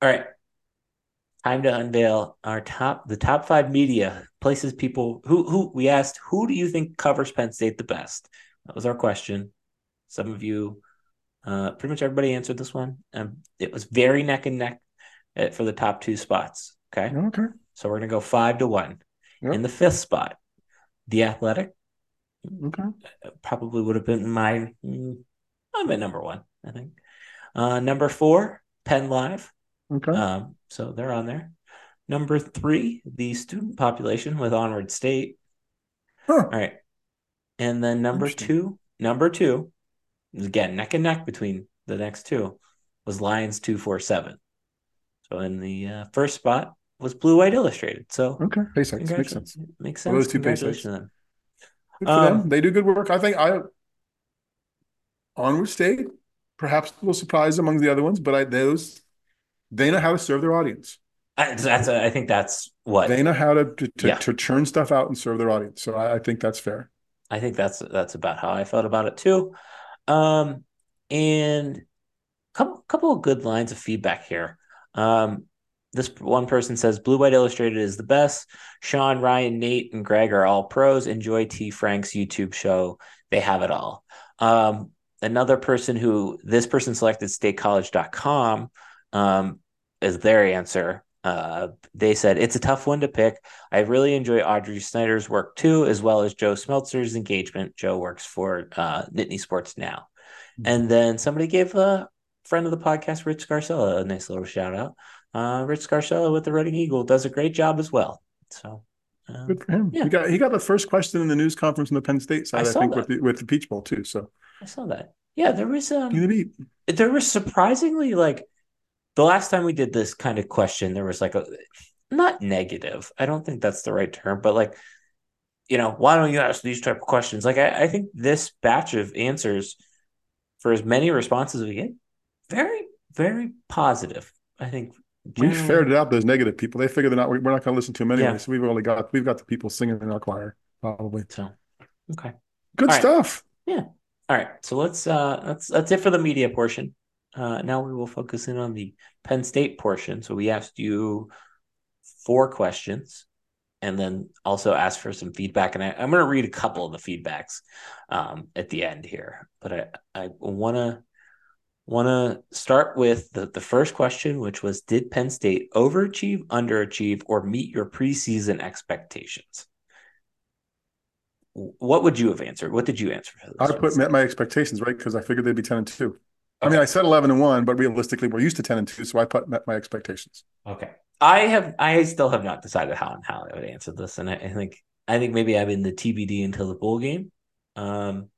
Speaker 1: All right time to unveil our top the top five media places people who who we asked who do you think covers Penn State the best? That was our question. Some of you, uh, pretty much everybody answered this one. Um, it was very neck and neck uh, for the top two spots. Okay.
Speaker 2: Okay.
Speaker 1: So we're gonna go five to one. Yep. In the fifth spot, the Athletic.
Speaker 2: Okay.
Speaker 1: Uh, probably would have been my. Mm, I'm at number one. I think. Uh, number four, Penn Live.
Speaker 2: Okay. Um,
Speaker 1: so they're on there. Number three, the student population with Onward State. Huh. All right. And then number two, number two, again, neck and neck between the next two, was Lions 247. So in the uh, first spot was Blue White Illustrated. So
Speaker 2: okay, Makes sense.
Speaker 1: Makes sense. Well, those two Congratulations to
Speaker 2: them. Um, them. They do good work. I think I Onward State, perhaps a little surprise among the other ones, but I those they know how to serve their audience.
Speaker 1: I, that's a, I think that's what
Speaker 2: they know how to to, to, yeah. to churn stuff out and serve their audience. So I, I, think that's fair.
Speaker 1: I think that's that's about how I felt about it too. Um, and couple couple of good lines of feedback here. Um, this one person says Blue White Illustrated is the best. Sean, Ryan, Nate, and Greg are all pros. Enjoy T Frank's YouTube show. They have it all. Um, another person who this person selected statecollege.com um, is their answer. Uh, they said it's a tough one to pick. I really enjoy Audrey Snyder's work too, as well as Joe Smeltzer's engagement. Joe works for uh, Nittany Sports now. Mm-hmm. And then somebody gave a friend of the podcast, Rich Scarcella, a nice little shout out. Uh, Rich Scarcella with the Reading Eagle does a great job as well. So
Speaker 2: uh, good for him. Yeah. He got he got the first question in the news conference in the Penn State side, I, I think, with the, with the Peach Bowl too. So
Speaker 1: I saw that. Yeah, there was um, there was surprisingly like the last time we did this kind of question, there was like a not negative. I don't think that's the right term, but like, you know, why don't you ask these type of questions? Like, I, I think this batch of answers for as many responses as we get, very, very positive. I think
Speaker 2: we ferreted out those negative people. They figure they're not. We're not going to listen to them anyway. Yeah. So we've only got we've got the people singing in our choir probably.
Speaker 1: So okay,
Speaker 2: good All stuff.
Speaker 1: Right. Yeah. All right. So let's uh that's that's it for the media portion. Uh, now we will focus in on the Penn State portion. So we asked you four questions and then also asked for some feedback. And I, am going to read a couple of the feedbacks um, at the end here. But I, I want to want to start with the, the first question, which was Did Penn State overachieve, underachieve, or meet your preseason expectations? What would you have answered? What did you answer?
Speaker 2: I put met my expectations, right? Because I figured they'd be 10 and 2. Okay. I mean, I said 11 and 1, but realistically, we're used to 10 and 2, so I put met my expectations.
Speaker 1: Okay. I have, I still have not decided how and how I would answer this. And I, I think, I think maybe I'm in the TBD until the bowl game. Um,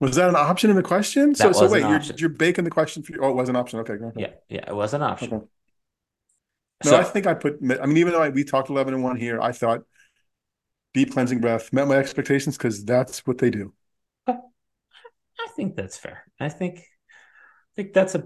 Speaker 2: Was that an option in the question? So, so wait, you're you're baking the question for Oh, it was an option. Okay, ahead.
Speaker 1: Yeah, yeah, it was an option.
Speaker 2: Okay. No,
Speaker 1: So
Speaker 2: I think I put. I mean, even though I, we talked eleven and one here, I thought deep cleansing breath met my expectations because that's what they do.
Speaker 1: I think that's fair. I think think that's a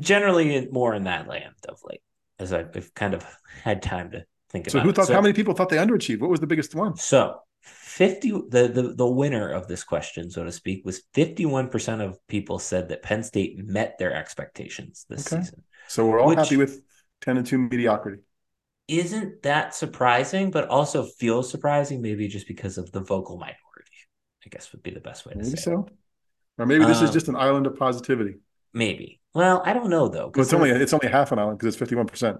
Speaker 1: generally more in that land of late, as I've kind of had time to think about.
Speaker 2: So
Speaker 1: about
Speaker 2: who
Speaker 1: it.
Speaker 2: thought?
Speaker 1: So-
Speaker 2: how many people thought they underachieved? What was the biggest one?
Speaker 1: So 50 the, the the winner of this question, so to speak, was 51% of people said that Penn State met their expectations this
Speaker 2: Okay.
Speaker 1: season.
Speaker 2: So we're all happy with ten and two mediocrity.
Speaker 1: Isn't that surprising, but also feels surprising, maybe just because of the vocal minority, I guess would be the best way to
Speaker 2: Maybe
Speaker 1: say it.
Speaker 2: so. Or maybe this is
Speaker 1: Um,
Speaker 2: just an island of positivity.
Speaker 1: Maybe. Well, I don't know though.
Speaker 2: Well, it's only it's only half an island because it's fifty one percent.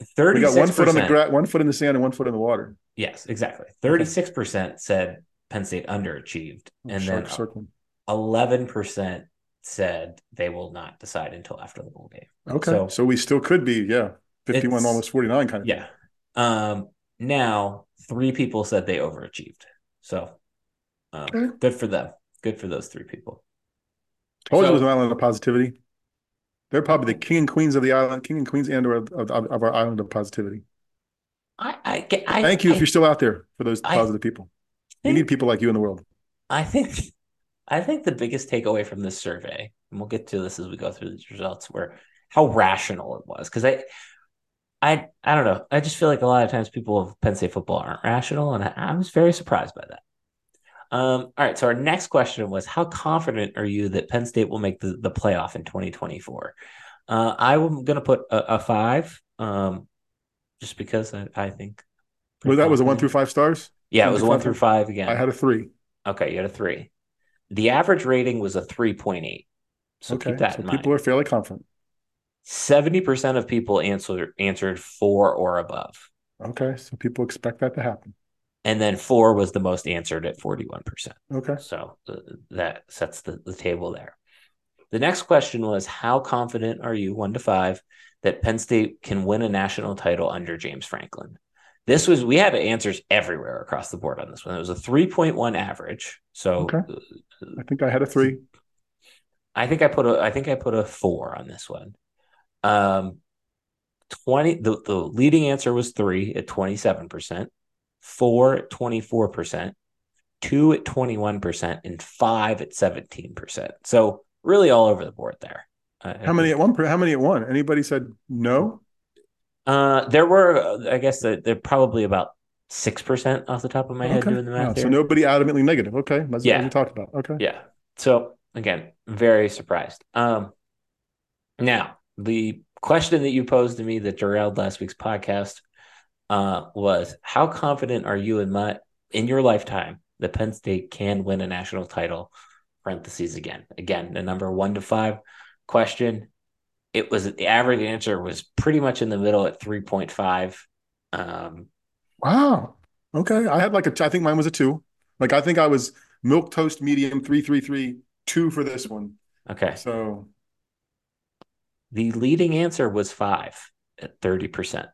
Speaker 2: We
Speaker 1: 36
Speaker 2: got one foot on the gra- one foot in the sand and one foot in the water.
Speaker 1: Yes, exactly. 36% said Penn State underachieved, and
Speaker 2: Shark
Speaker 1: then 11% said they will not decide until after the bowl game.
Speaker 2: Okay,
Speaker 1: so-
Speaker 2: so, we still could be yeah fifty one almost forty nine kind of
Speaker 1: Yeah. Um, now three people said they overachieved. So um,
Speaker 2: Okay.
Speaker 1: good for them. Good for those three people.
Speaker 2: Told you
Speaker 1: So-
Speaker 2: it was an island of positivity. They're probably the king and queens of the island, king and queens and of, of, of our island of positivity.
Speaker 1: I, I, I
Speaker 2: Thank you
Speaker 1: I,
Speaker 2: if you're still out there for those positive people. We
Speaker 1: think-
Speaker 2: need people like you in the world.
Speaker 1: I think I think the biggest takeaway from this survey, and we'll get to this as we go through these results, were how rational it was. Because I, I, I don't know. I just feel like a lot of times people of Penn State football aren't rational, and I, I was very surprised by that. Um, all right. So our next question was, how confident are you that Penn State will make the, the playoff in 2024? Uh, I'm going to put a, a five, um, just because I, I think.
Speaker 2: Well, that was a one through five stars.
Speaker 1: Yeah, it was
Speaker 2: through
Speaker 1: one through five again.
Speaker 2: I had a three.
Speaker 1: Okay, you had a three. The average rating was a 3.8. So
Speaker 2: okay,
Speaker 1: keep that
Speaker 2: so
Speaker 1: in
Speaker 2: people
Speaker 1: mind.
Speaker 2: People are fairly confident.
Speaker 1: 70% of people answered answered four or above.
Speaker 2: Okay, so people expect that to happen.
Speaker 1: And then four was the most answered at 41%.
Speaker 2: Okay,
Speaker 1: So that sets the, the table there. The next question was How confident are you, one to five, that Penn State can win a national title under James Franklin? This was, we had answers everywhere across the board on this one. It was a 3.1 average. So
Speaker 2: Okay.
Speaker 1: uh,
Speaker 2: I think I had a three.
Speaker 1: I think I put a I think I put a four on this one. Um 20 the, the leading answer was three at 27%, four at 24%, two at 21%, and five at 17%. So really all over the board there. Uh,
Speaker 2: How many at one? How many at one? Anybody said no?
Speaker 1: Uh, there were, I guess, that they're probably about six percent off the top of my head
Speaker 2: Okay,
Speaker 1: doing the math
Speaker 2: Wow, so nobody adamantly negative. Okay, that's
Speaker 1: Yeah.
Speaker 2: what we talked about. Okay,
Speaker 1: Yeah. So again, very surprised. Um, now the question that you posed to me that derailed last week's podcast uh, was how confident are you in my in your lifetime that Penn State can win a national title? Parentheses again. Again, the number one to five question. It was the average answer was pretty much in the middle at three point five. Um,
Speaker 2: Wow. Okay, I had like a. I think mine was a two. Like I think I was milk toast medium three three three two for this one.
Speaker 1: okay.
Speaker 2: So
Speaker 1: The leading answer was five at thirty percent.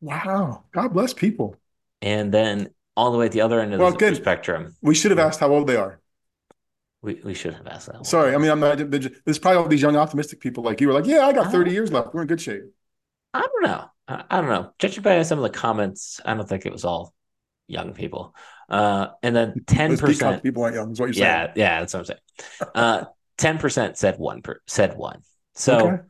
Speaker 2: Wow, God bless people.
Speaker 1: And then all the way at the other end of
Speaker 2: Well,
Speaker 1: the
Speaker 2: again-
Speaker 1: spectrum,
Speaker 2: We should have asked how old they are.
Speaker 1: we, we should have asked that.
Speaker 2: Sorry, I mean I'm not. There's probably all these young optimistic people like you were like, yeah, I got 30
Speaker 1: Oh.
Speaker 2: years left. We're in good shape.
Speaker 1: I don't know. I, I don't know. Judging by some of the comments, I don't think it was all young people. Uh, and then
Speaker 2: 10
Speaker 1: percent
Speaker 2: people aren't young. Is what you're saying?
Speaker 1: Yeah, yeah, that's what I'm saying. Uh, ten percent said one per said one. So
Speaker 2: Okay.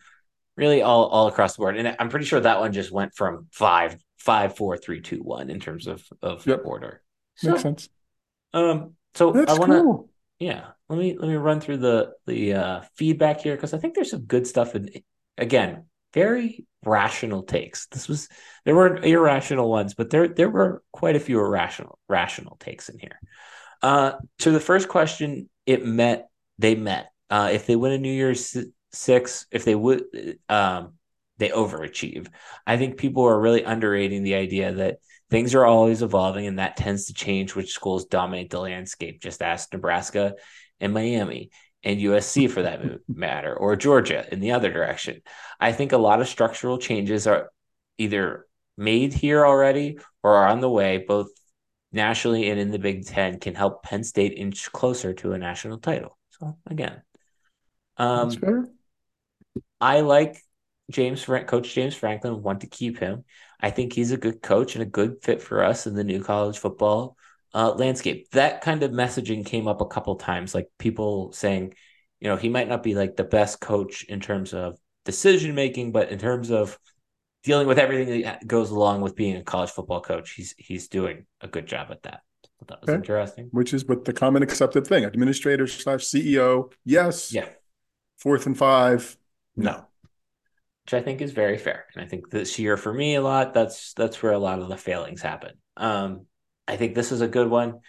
Speaker 1: Really, all all across the board, and I'm pretty sure that one just went from five, five, four, three, two, one in terms of of
Speaker 2: Yep.
Speaker 1: order. So,
Speaker 2: Makes sense.
Speaker 1: um, so
Speaker 2: That's
Speaker 1: I want to
Speaker 2: cool.
Speaker 1: Yeah, let me let me run through the the uh, feedback here because I think there's some good stuff And again very rational takes. This was there were irrational ones, but there there were quite a few irrational rational takes in here. Uh, to the first question, it met they met. Uh, if they win a New Year's si- six, if they would, um, they overachieve. I think people are really underrating the idea that things are always evolving and that tends to change which schools dominate the landscape. Just ask Nebraska and Miami and USC for that matter, or Georgia in the other direction. I think a lot of structural changes are either made here already or are on the way, both nationally and in the Big Ten, can help Penn State inch closer to a national title. So again,
Speaker 2: That's
Speaker 1: um,
Speaker 2: fair.
Speaker 1: I like James Coach James Franklin. Want to keep him. I think he's a good coach and a good fit for us in the new college football uh, landscape. That kind of messaging came up a couple times, like people saying, you know, he might not be like the best coach in terms of decision making, but in terms of dealing with everything that goes along with being a college football coach, he's he's doing a good job at that. that was interesting.
Speaker 2: Which is what the common accepted thing. Administrator slash CEO, yes.
Speaker 1: Yeah.
Speaker 2: Fourth and five, no.
Speaker 1: Which I think is very fair. And I think this year for me a lot, that's that's where a lot of the failings happen. Um, I think this is a good one.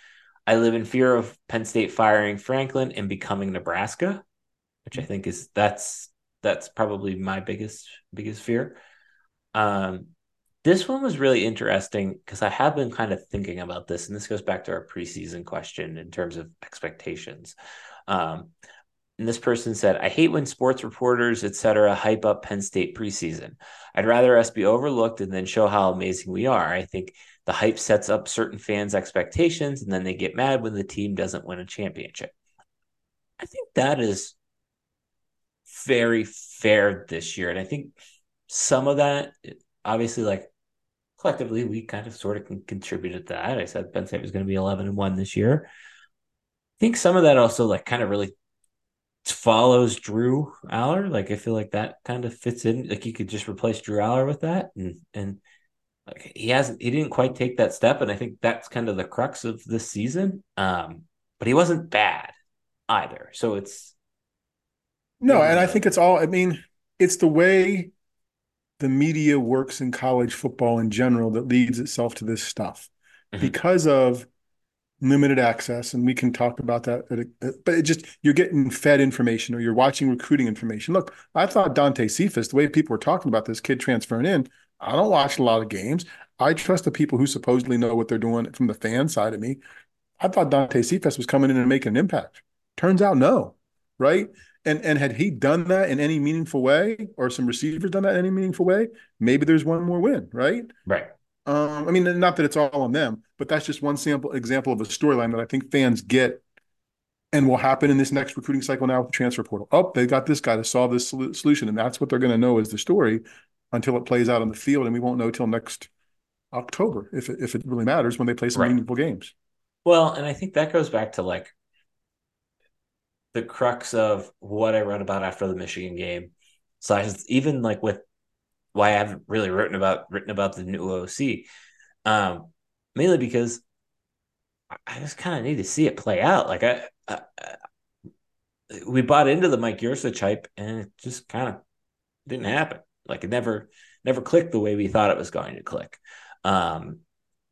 Speaker 1: I live in fear of Penn State firing Franklin and becoming Nebraska, which I think is that's that's probably my biggest biggest fear. Um, this one was really interesting because I have been kind of thinking about this, and this goes back to our preseason question in terms of expectations. Um, and this person said, I hate when sports reporters, etc., hype up Penn State preseason. I'd rather us be overlooked and then show how amazing we are. I think the hype sets up certain fans' expectations, and then they get mad when the team doesn't win a championship. I think that is very fair this year. And I think some of that, obviously, like collectively, we kind of sort of contributed to that. I said Penn State was going to be 11 and 1 this year. I think some of that also, like, kind of really follows Drew Allar. Like, I feel like that kind of fits in. Like, you could just replace Drew Allar with that. And, and, like he hasn't he didn't quite take that step and i think that's kind of the crux of this season um but he wasn't bad either so it's
Speaker 2: no and i think it's all i mean it's the way the media works in college football in general that leads itself to this stuff mm-hmm. because of limited access and we can talk about that but it just you're getting fed information or you're watching recruiting information. Look i thought dante cephas the way people were talking about this kid transferring in i don't watch a lot of games. I trust the people who supposedly know what they're doing from the fan side of me. I thought dante cephas was coming in and making an impact. Turns out no right? And and had he done that in any meaningful way, or some receivers done that in any meaningful way, maybe there's one more win, right?
Speaker 1: Right.
Speaker 2: Um, I mean, not that it's all on them, but that's just one sample example of a storyline that I think fans get and will happen in this next recruiting cycle now with the transfer portal. Oh, they got this guy to solve this solution, and that's what they're going to know is the story until it plays out on the field, and we won't know till next October if it, if it really matters when they play some right. meaningful games.
Speaker 1: Well, and I think that goes back to like the crux of what I wrote about after the Michigan game. So I just, even like with why I haven't really written about written about the new OC, um, mainly because I just kind of need to see it play out. Like I, I, I, we bought into the Mike Yurcich hype, and it just kind of didn't happen. Like it never never clicked the way we thought it was going to click. Um,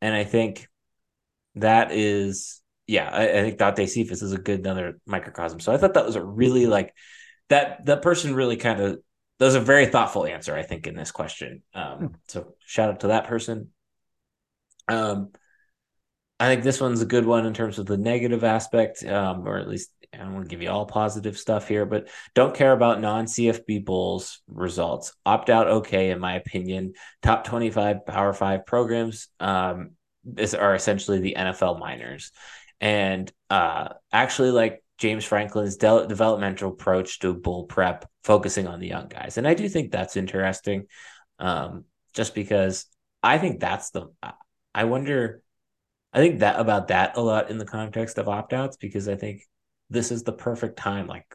Speaker 1: and I think that is yeah, I, I think Dante Cephas is a good another microcosm. So I thought that was a really like that that person really kind of that was a very thoughtful answer, I think, in this question. Um, hmm. so shout out to that person. Um, I think this one's a good one in terms of the negative aspect, um, or at least I don't want to give you all positive stuff here, but don't care about non CFB Bulls results. Opt out, okay, in my opinion. Top 25 Power Five programs um, is, are essentially the NFL minors and uh, actually like James Franklin's de- developmental approach to bull prep, focusing on the young guys. And I do think that's interesting, um, just because I think that's the. I wonder. I think that about that a lot in the context of opt outs because I think this is the perfect time. Like,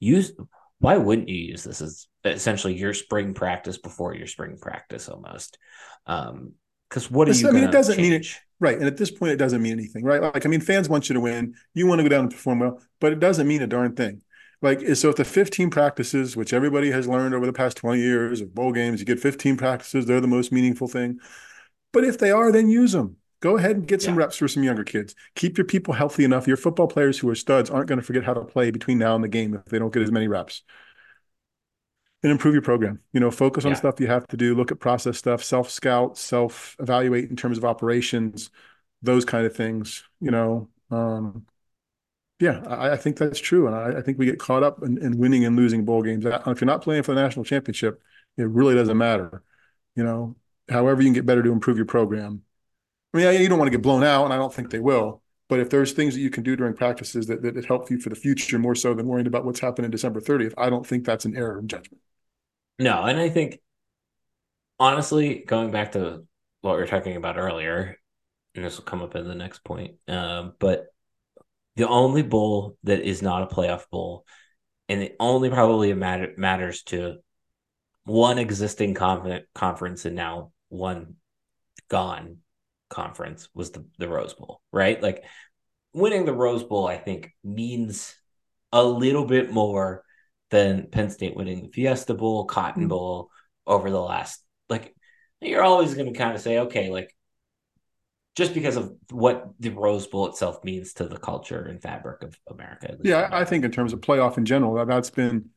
Speaker 1: use why wouldn't you use this as essentially your spring practice before your spring practice almost? Um, because what are you? I mean,
Speaker 2: it doesn't change? mean it right. And at this point, it doesn't mean anything, right? Like, I mean, fans want you to win. You want to go down and perform well, but it doesn't mean a darn thing. Like, eh, so if the 15 practices, which everybody has learned over the past 20 years of bowl games, you get 15 practices, they're the most meaningful thing. But if they are, then use them. Go ahead and get some yeah. reps for some younger kids. Keep your people healthy enough. Your football players who are studs aren't going to forget how to play between now and the game if they don't get as many reps and improve your program. You know, focus on yeah. stuff you have to do, look at process stuff, self scout, self evaluate in terms of operations, those kind of things. You know, um, yeah, I, I, think that's true, and I, I think we get caught up in, in, winning and losing bowl games. If you're not playing for the national championship, it really doesn't matter. You know, however you can get better to improve your program. I mean, yeah, you don't want to get blown out, and I don't think they will. But if there's things that you can do during practices that, that help you for the future more so than worrying about what's happening December 30th, I don't think that's an error in judgment.
Speaker 1: No, and I think honestly, going back to what we were talking about earlier, and this will come up in the next point, um, but the only bowl that is not a playoff bowl, and it only probably matter, matters to one existing conference and now one gone conference was the, the Rose Bowl, right? Like winning the Rose Bowl, I think means a little bit more than Penn State winning the Fiesta Bowl, Cotton mm-hmm. Bowl over the last like you're always going to kind of say, okay, like just because of what the Rose Bowl itself means to the culture and fabric of America.
Speaker 2: Yeah, I think in terms of playoff in general, that, that's been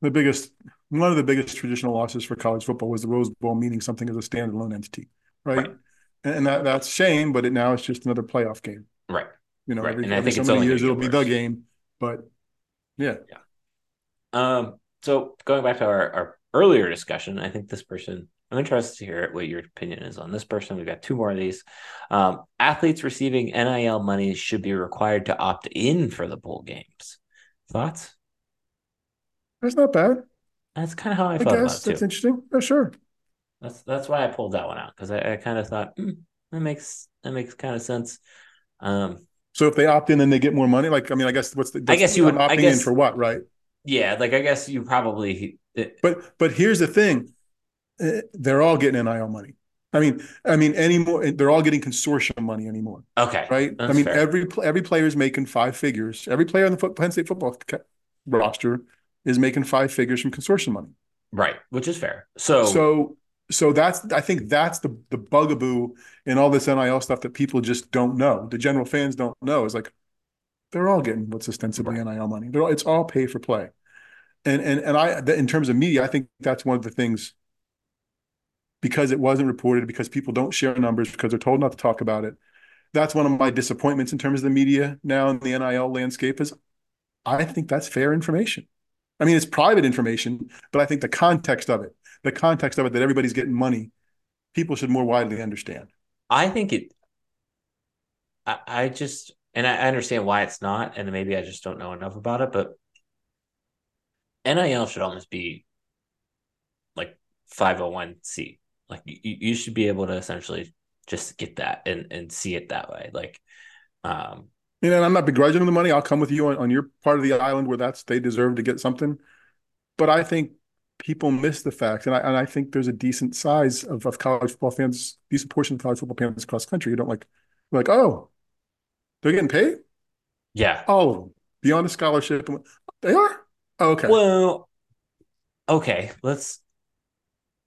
Speaker 2: the biggest one of the biggest traditional losses for college football was the Rose Bowl meaning something as a standalone entity, right? right. And that that's shame, but it now it's just another playoff game,
Speaker 1: right?
Speaker 2: You know, right. every, every so many years it'll be the game, but yeah,
Speaker 1: yeah. Um. So going back to our, our earlier discussion, I think this person. I'm interested to hear what your opinion is on this person. We've got two more of these. Um, athletes receiving NIL money should be required to opt in for the bowl games. Thoughts?
Speaker 2: That's not bad.
Speaker 1: That's kind of how I, I felt guess.
Speaker 2: about it. That's interesting. Yeah, sure.
Speaker 1: That's that's why I pulled that one out because I, I kind of thought mm, that makes that makes kind of sense. Um,
Speaker 2: so if they opt in, then they get more money. Like I mean, I guess what's the?
Speaker 1: I guess you would opting guess,
Speaker 2: in for what, right?
Speaker 1: Yeah, like I guess you probably.
Speaker 2: It, but but here's the thing, eh, they're all getting NIL money. I mean, I mean, anymore they're all getting consortium money anymore.
Speaker 1: Okay,
Speaker 2: right? I mean, fair. every every player is making five figures. Every player on the Penn State football roster is making five figures from consortium money.
Speaker 1: Right, which is fair. So
Speaker 2: so so that's I think that's the the bugaboo in all this NIL stuff that people just don't know. The general fans don't know. Is like they're all getting what's ostensibly right. NIL money. They're all, it's all pay for play. And and and I in terms of media, I think that's one of the things because it wasn't reported, because people don't share numbers, because they're told not to talk about it. That's one of my disappointments in terms of the media now in the NIL landscape is I think that's fair information. I mean, it's private information, but I think the context of it, the context of it that everybody's getting money, people should more widely understand.
Speaker 1: I think it, I, I just, and I understand why it's not, and maybe I just don't know enough about it, but NIL should almost be like 501c. Like you, you should be able to essentially just get that and, and see it that way. Like, um,
Speaker 2: you know, I'm not begrudging them the money. I'll come with you on, on your part of the island where that's they deserve to get something. But I think people miss the fact, and I and I think there's a decent size of, of college football fans, decent portion of college football fans across the country who don't like like, oh, they're getting paid?
Speaker 1: Yeah.
Speaker 2: All of them. beyond a scholarship. They are? Oh, okay.
Speaker 1: Well, okay. Let's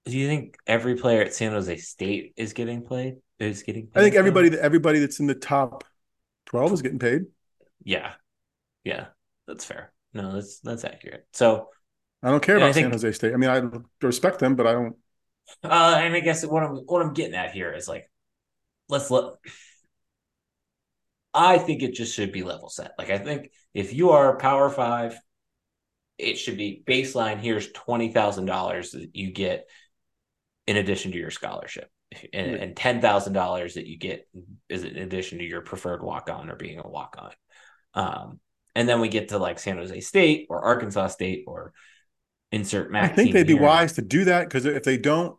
Speaker 1: do you think every player at San Jose State is getting played? Is getting
Speaker 2: I think everybody everybody that's in the top 12 is getting paid.
Speaker 1: Yeah. Yeah. That's fair. No, that's that's accurate. So
Speaker 2: I don't care about think, San Jose State. I mean, I respect them, but I don't
Speaker 1: uh and I guess what I'm what I'm getting at here is like let's let I think it just should be level set. Like I think if you are a power five, it should be baseline. Here's twenty thousand dollars that you get in addition to your scholarship and, and ten thousand dollars that you get is in addition to your preferred walk on or being a walk on. Um, and then we get to like San Jose State or Arkansas State or insert
Speaker 2: MAC. I think they'd here. be wise to do that because if they don't,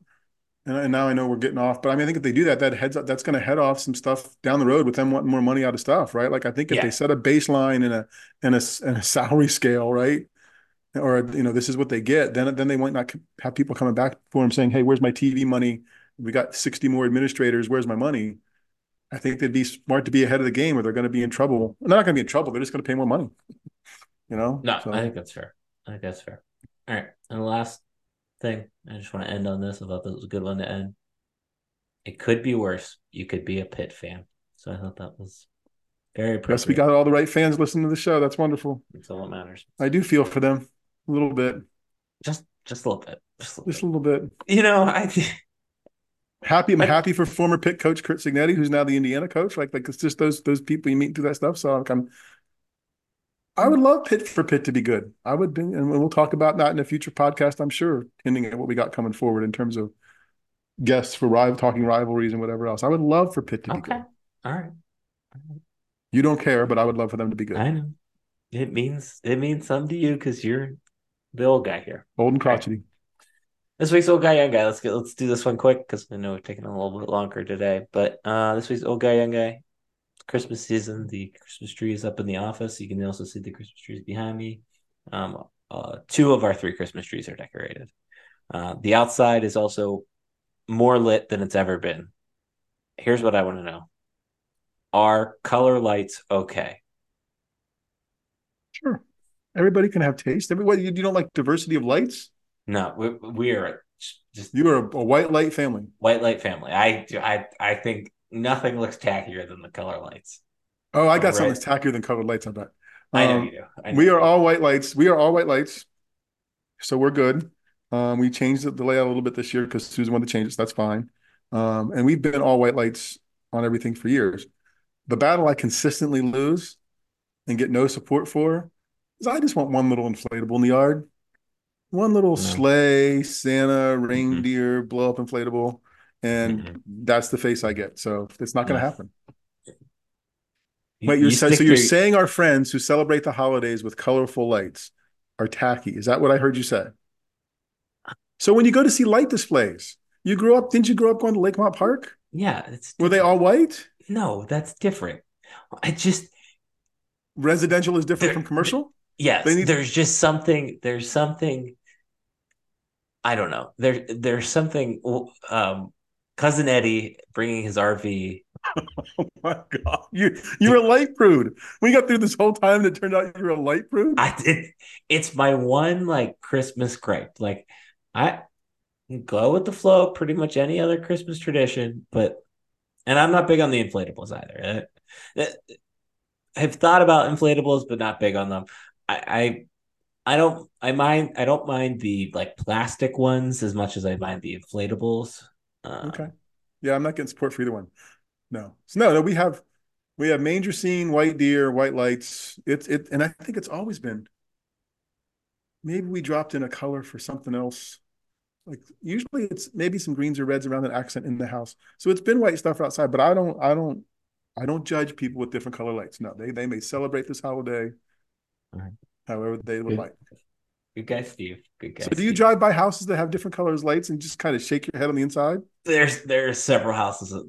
Speaker 2: and now I know we're getting off, but I mean, I think if they do that, that heads up, that's going to head off some stuff down the road with them wanting more money out of stuff, right? Like I think if yeah. they set a baseline and a and a and a salary scale, right, or you know, this is what they get, then then they might not have people coming back for them saying, "Hey, where's my TV money? we got 60 more administrators. Where's my money? I think they'd be smart to be ahead of the game or they're going to be in trouble. They're not going to be in trouble. They're just going to pay more money. You know?
Speaker 1: No, so. I think that's fair. I think that's fair. All right. And the last thing, I just want to end on this. I thought this was a good one to end. It could be worse. You could be a Pitt fan. So I thought that was very.
Speaker 2: Yes, we got all the right fans listening to the show. That's wonderful.
Speaker 1: That's all that matters.
Speaker 2: I do feel for them a little bit.
Speaker 1: Just just a little bit.
Speaker 2: Just a little, just bit. A little bit.
Speaker 1: You know, I
Speaker 2: happy. I'm happy for former Pitt coach Curt Cignetti, who's now the Indiana coach. Like, like it's just those those people you meet through that stuff. So I'm, I would love Pitt for Pitt to be good. I would, be, and we'll talk about that in a future podcast. I'm sure, hinting at what we got coming forward in terms of guests for rival talking rivalries and whatever else. I would love for Pitt to
Speaker 1: okay.
Speaker 2: be good.
Speaker 1: All right.
Speaker 2: You don't care, but I would love for them to be good.
Speaker 1: I know. It means it means something to you because you're the old guy here.
Speaker 2: Old and crotchety.
Speaker 1: This week's old guy, young guy. Let's get let's do this one quick because I know we're taking a little bit longer today. But uh this week's old guy, young guy. Christmas season. The Christmas tree is up in the office. You can also see the Christmas trees behind me. Um, uh, two of our three Christmas trees are decorated. Uh, the outside is also more lit than it's ever been. Here's what I want to know: Are color lights okay?
Speaker 2: Sure. Everybody can have taste. Everybody, you don't like diversity of lights?
Speaker 1: No, we, we are just
Speaker 2: You are a, a white light family.
Speaker 1: white light family. I I I think nothing looks tackier than the color lights.
Speaker 2: Oh, I got
Speaker 1: Right.
Speaker 2: something tackier than colored lights. I bet.
Speaker 1: I know
Speaker 2: Um,
Speaker 1: you do. Know
Speaker 2: we
Speaker 1: you
Speaker 2: are
Speaker 1: do.
Speaker 2: all white lights. We are all white lights. So we're good. Um, we changed the, layout a little bit this year because Susan wanted to change it. So that's fine. Um, and we've been all white lights on everything for years. The battle I consistently lose and get no support for is I just want one little inflatable in the yard. One little
Speaker 1: No.
Speaker 2: sleigh, Santa, reindeer, blow up inflatable. And
Speaker 1: Mhm.
Speaker 2: that's the face I get. So it's not going to happen.
Speaker 1: You-
Speaker 2: Wait, you're
Speaker 1: you
Speaker 2: saying, so you're saying our friends who celebrate the holidays with colorful lights are tacky. Is that what I heard you say? So when you go to see light displays, you grew up, didn't you grow up going to Lakemont Park?
Speaker 1: Yeah, it's
Speaker 2: Were they all white?
Speaker 1: No, that's different. I just
Speaker 2: Residential is different from commercial?
Speaker 1: yes,
Speaker 2: need-
Speaker 1: there's just something. There's something. I don't know. There, there's something. Um, cousin Eddie bringing his RV.
Speaker 2: Oh my God. You, you're a light prude. We got through this whole time and it turned out you're a light prude?
Speaker 1: I did. It's my one like Christmas gripe. Like I go with the flow, pretty much any other Christmas tradition, but and I'm not big on the inflatables either. Uh, uh, I've thought about inflatables, but not big on them. I, I I don't I mind I don't mind the like plastic ones as much as I mind the inflatables. Uh,
Speaker 2: Okay. Yeah, I'm not getting support for either one. No. So no, no, we have we have manger scene, white deer, white lights. It's it and I think it's always been maybe we dropped in a color for something else. Like usually it's maybe some greens or reds around an accent in the house. So it's been white stuff outside, but I don't I don't I don't judge people with different color lights. No, they they may celebrate this holiday however they would
Speaker 1: Good.
Speaker 2: like.
Speaker 1: Good guy, Steve. Good guy.
Speaker 2: So do you
Speaker 1: Steve.
Speaker 2: drive by houses that have different colors lights and just kind of shake your head on the inside?
Speaker 1: There's there's several houses uh,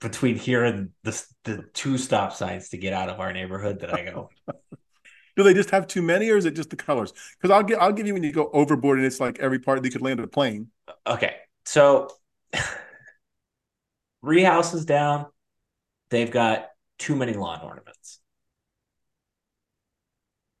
Speaker 1: between here and the the two stop signs to get out of our neighborhood that I go.
Speaker 2: Do they just have too many, or is it just the colors? Because I'll give I'll give you when you go overboard and it's like every part that you could land a plane.
Speaker 1: Okay, so three houses down, they've got too many lawn ornaments.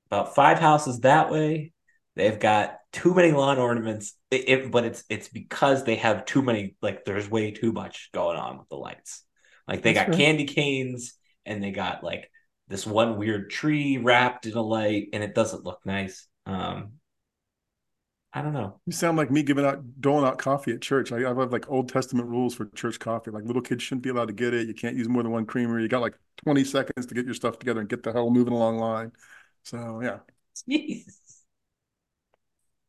Speaker 1: About five houses that way, they've got too many lawn ornaments. It, it- but it's it's because they have too many. Like there's way too much going on with the lights. Like they
Speaker 2: That's
Speaker 1: got
Speaker 2: fair.
Speaker 1: candy canes and they got like this one weird tree wrapped in a light, and it doesn't look nice. Um, I don't know.
Speaker 2: You sound like me giving out doling out coffee at church. I, I have like Old Testament rules for church coffee. Like little kids shouldn't be allowed to get it. You can't use more than one creamer. You got like 20 seconds to get your stuff together and get the hell moving along line. So yeah.
Speaker 1: Jeez.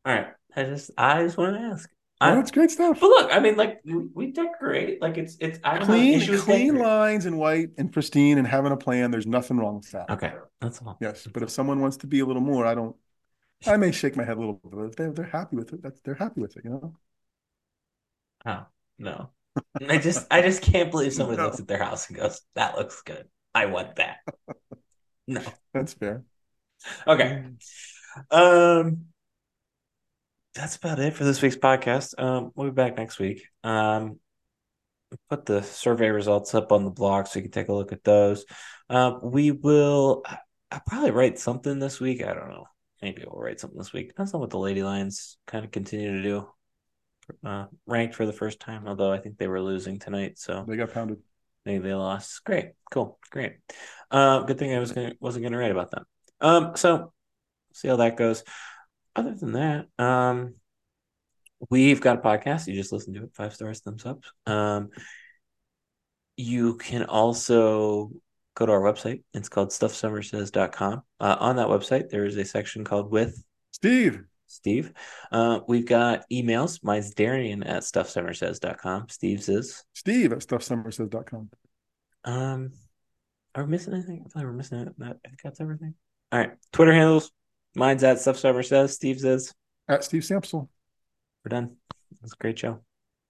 Speaker 1: All right. I just I just want to ask.
Speaker 2: Oh,
Speaker 1: I,
Speaker 2: that's great stuff.
Speaker 1: but look, I mean, like we, decorate. Like it's it's I
Speaker 2: Clean, clean lines and white and pristine and having a plan. There's nothing wrong with that.
Speaker 1: Okay, that's all.
Speaker 2: Yes, but if someone wants to be a little more, I don't. I may shake my head a little bit. If they're, they're happy with it, that's, they're happy with it. You know.
Speaker 1: Oh no, I just I just can't believe somebody
Speaker 2: No.
Speaker 1: looks at their house and goes, "That looks good. I want that." No.
Speaker 2: That's fair.
Speaker 1: Okay. Um, that's about it for this week's podcast. Um, we'll be back next week. Um, put the survey results up on the blog so you can take a look at those. Um, we will. I'll probably write something this week. I don't know. Maybe we'll write something this week. Depends on what the Lady Lions kind of continue to do. Uh, ranked for the first time, although I think they were losing tonight, so
Speaker 2: They got pounded.
Speaker 1: maybe they lost. Great, cool, great. Uh, good thing I was gonna wasn't gonna write about them. Um, so see how that goes. Other than that, um, we've got a podcast. You just listen to it, five stars, thumbs up. Um, you can also go to our website. It's called stuffsomerssays.com. Uh, on that website, there is a section called with
Speaker 2: Steve,
Speaker 1: Steve. Uh, we've got emails. Mine's Darian at stuffsomerssays.com. Steve's is
Speaker 2: Steve at stuffsomerssays.com.
Speaker 1: um Are we missing anything? I thought we're missing it. That, I think that's everything. All right. Twitter handles. Mine's at Stuff Somers says. Steve says.
Speaker 2: At Steve Sampsell.
Speaker 1: We're done. It's a great show.